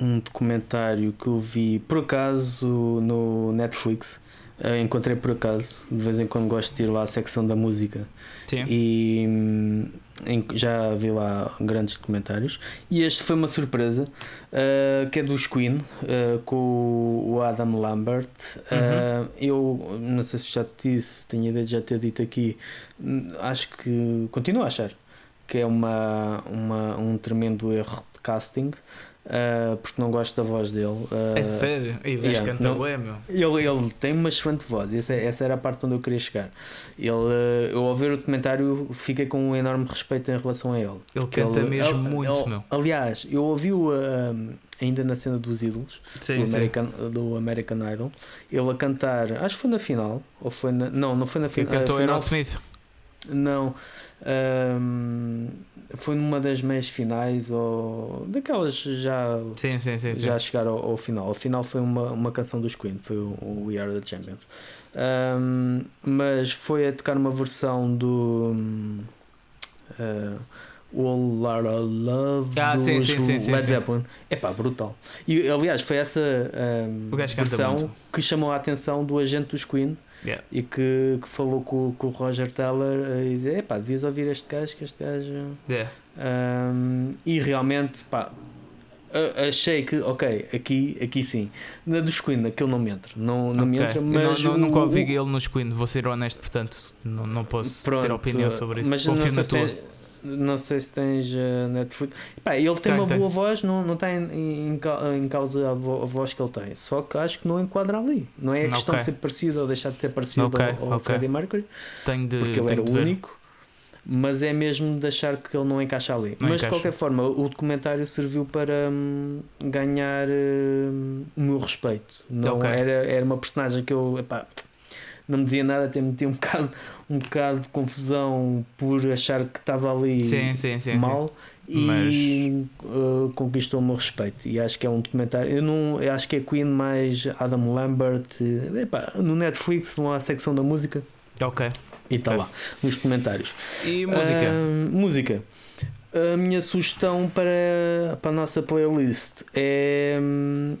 Speaker 1: um documentário que eu vi por acaso no Netflix. Uh, encontrei por acaso, de vez em quando gosto de ir lá à secção da música
Speaker 2: Sim.
Speaker 1: e hum, em- já vi lá grandes documentários. E este foi uma surpresa, uh, que é dos Queen, uh, com o Adam Lambert. Uh, eu não sei se já te disse, tenho a ideia de já ter dito aqui, hum, acho que continuo a achar que é uma, uma, um tremendo erro de casting. Uh, porque não gosto da voz dele. Uh,
Speaker 2: É sério? E
Speaker 1: yeah,
Speaker 2: canta
Speaker 1: não-
Speaker 2: bué, meu.
Speaker 1: ele, ele tem uma excelente voz, essa, essa era a parte onde eu queria chegar. Ele, eh, eu ao ver o documentário fiquei com um enorme respeito em relação a ele.
Speaker 2: Ele canta
Speaker 1: ele-
Speaker 2: mesmo
Speaker 1: ele-
Speaker 2: muito,
Speaker 1: ele-
Speaker 2: meu.
Speaker 1: Aliás, eu ouvi-o ainda na cena dos ídolos
Speaker 2: Sim,
Speaker 1: do,
Speaker 2: sim.
Speaker 1: American, do American Idol, ele a cantar, acho que foi na final, ou foi na, não, não foi na
Speaker 2: Ele
Speaker 1: final.
Speaker 2: cantou
Speaker 1: final
Speaker 2: Aerosmith.
Speaker 1: não. ahm, foi numa das meias finais ou daquelas já
Speaker 2: Sim, sim, sim.
Speaker 1: já chegar ao, ao final. Ao final foi uma, uma canção dos Queen, foi o, We Are the Champions. Ahm, mas foi a tocar uma versão do um, uh, All Lara Love
Speaker 2: Ah,
Speaker 1: dos
Speaker 2: sim, sim, sim,
Speaker 1: Led. Zeppelin. É pá, brutal. E aliás, foi essa
Speaker 2: canta
Speaker 1: versão que chamou a atenção do agente dos Queen
Speaker 2: Yeah.
Speaker 1: e que, que falou com, com o Roger Teller eh, e disse: Epá, devias ouvir este gajo, que este gajo.
Speaker 2: Yeah.
Speaker 1: Um, e realmente, pá, achei que, ok, aqui, aqui sim. Na dos Queen, aquilo não me entra. Não, não me
Speaker 2: Ok.
Speaker 1: entra, mas.
Speaker 2: não, não, nunca ouvi
Speaker 1: o-
Speaker 2: ele nos Queen, vou ser honesto, portanto, não, não posso ter
Speaker 1: pronto,
Speaker 2: opinião sobre isso.
Speaker 1: Mas
Speaker 2: Confio na tua.
Speaker 1: tem- não sei se tens uh, Netflix. Pá, ele tem
Speaker 2: Tem,
Speaker 1: uma
Speaker 2: tem.
Speaker 1: boa voz, não, não está em, em, ca- em causa a, vo- a voz que ele tem. Só que acho que não enquadra ali. Não é a questão
Speaker 2: Ok.
Speaker 1: de ser parecido ou deixar de ser parecido
Speaker 2: Ok,
Speaker 1: ao, ao
Speaker 2: ok.
Speaker 1: Freddie Mercury.
Speaker 2: Tenho de,
Speaker 1: porque ele era
Speaker 2: de
Speaker 1: o único, mas é mesmo de achar que ele não encaixa ali.
Speaker 2: Não
Speaker 1: mas de
Speaker 2: encaixa.
Speaker 1: qualquer forma, o documentário serviu para hum, ganhar hum, o meu respeito. Não era, era uma personagem que eu epá, não me dizia nada, até me metia um (laughs) bocado, um bocado de confusão por achar que estava ali
Speaker 2: Sim, sim, sim.
Speaker 1: mal. E uh, conquistou o meu respeito. E acho que é um documentário. Eu, não, eu acho que é Queen mais Adam Lambert. eh, Epá, no Netflix vão à secção da música
Speaker 2: Ok.
Speaker 1: e está
Speaker 2: Ok.
Speaker 1: lá nos documentários.
Speaker 2: E música?
Speaker 1: Ah, música. A minha sugestão para, para a nossa playlist é hum,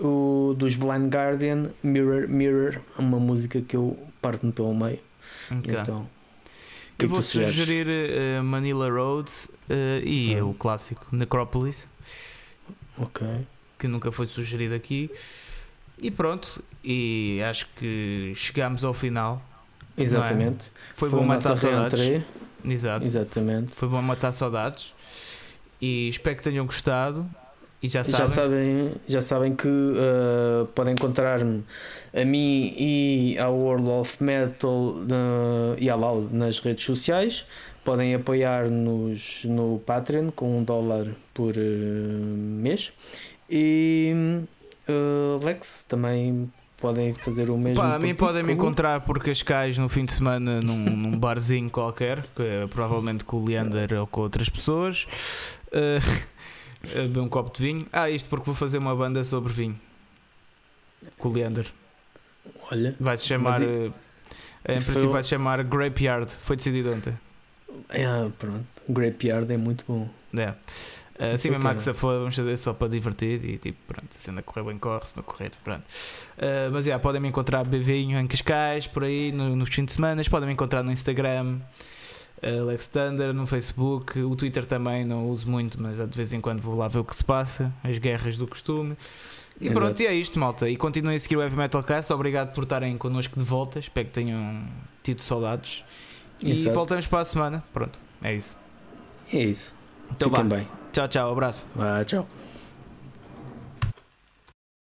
Speaker 1: o dos Blind Guardian, Mirror Mirror, uma música que eu parto-me pelo meio.
Speaker 2: Ok.
Speaker 1: Então, é
Speaker 2: Eu
Speaker 1: que
Speaker 2: vou sugerir eh, Manila Road eh, e
Speaker 1: Ah.
Speaker 2: o clássico Necropolis,
Speaker 1: Ok.
Speaker 2: que nunca foi sugerido aqui. E pronto, e acho que chegámos ao final.
Speaker 1: Exatamente.
Speaker 2: Foi,
Speaker 1: Foi
Speaker 2: bom matar saudades.
Speaker 1: reentrée.
Speaker 2: Exato.
Speaker 1: Exatamente.
Speaker 2: Foi bom matar saudades. E espero que tenham gostado. E já sabem.
Speaker 1: Já sabem, já sabem que uh, podem encontrar-me a mim e ao World of Metal na- e à Lau nas redes sociais. Podem apoiar-nos no Patreon com um dólar por uh, mês. E uh, Lex também podem fazer o mesmo.
Speaker 2: Pá, a mim podem me encontrar por Cascais no fim de semana num, (laughs) num barzinho qualquer, que é provavelmente com o Leander ou com outras pessoas. Uh, a beber um copo de vinho. Ah, isto porque vou fazer uma banda sobre vinho com o Leander.
Speaker 1: Olha,
Speaker 2: Vai se chamar.
Speaker 1: E-
Speaker 2: uh, em princípio
Speaker 1: o-
Speaker 2: vai se chamar Grapeyard. Foi decidido ontem.
Speaker 1: ah, pronto. Grapeyard é muito bom.
Speaker 2: É. Uh, assim
Speaker 1: é
Speaker 2: mesmo
Speaker 1: que é.
Speaker 2: se for, vamos fazer só para divertir e tipo, pronto, se ainda correr bem, corre, se não correr, pronto. Uh, mas yeah, podem me encontrar bevinho em Cascais, por aí, no- nos fins de semana, podem me encontrar no Instagram, Alex Thunder, no Facebook, o Twitter também não uso muito, mas de vez em quando vou lá ver o que se passa, as guerras do costume. E
Speaker 1: Exato.
Speaker 2: pronto, e é isto, malta. E continuem a seguir o Heavy Metal Cast. Obrigado por estarem connosco de volta. Espero que tenham tido saudades. E
Speaker 1: Exato.
Speaker 2: voltamos para a semana. Pronto, é isso.
Speaker 1: É isso.
Speaker 2: Então
Speaker 1: Fiquem bem.
Speaker 2: Tchau, tchau. Abraço.
Speaker 1: Vá, tchau.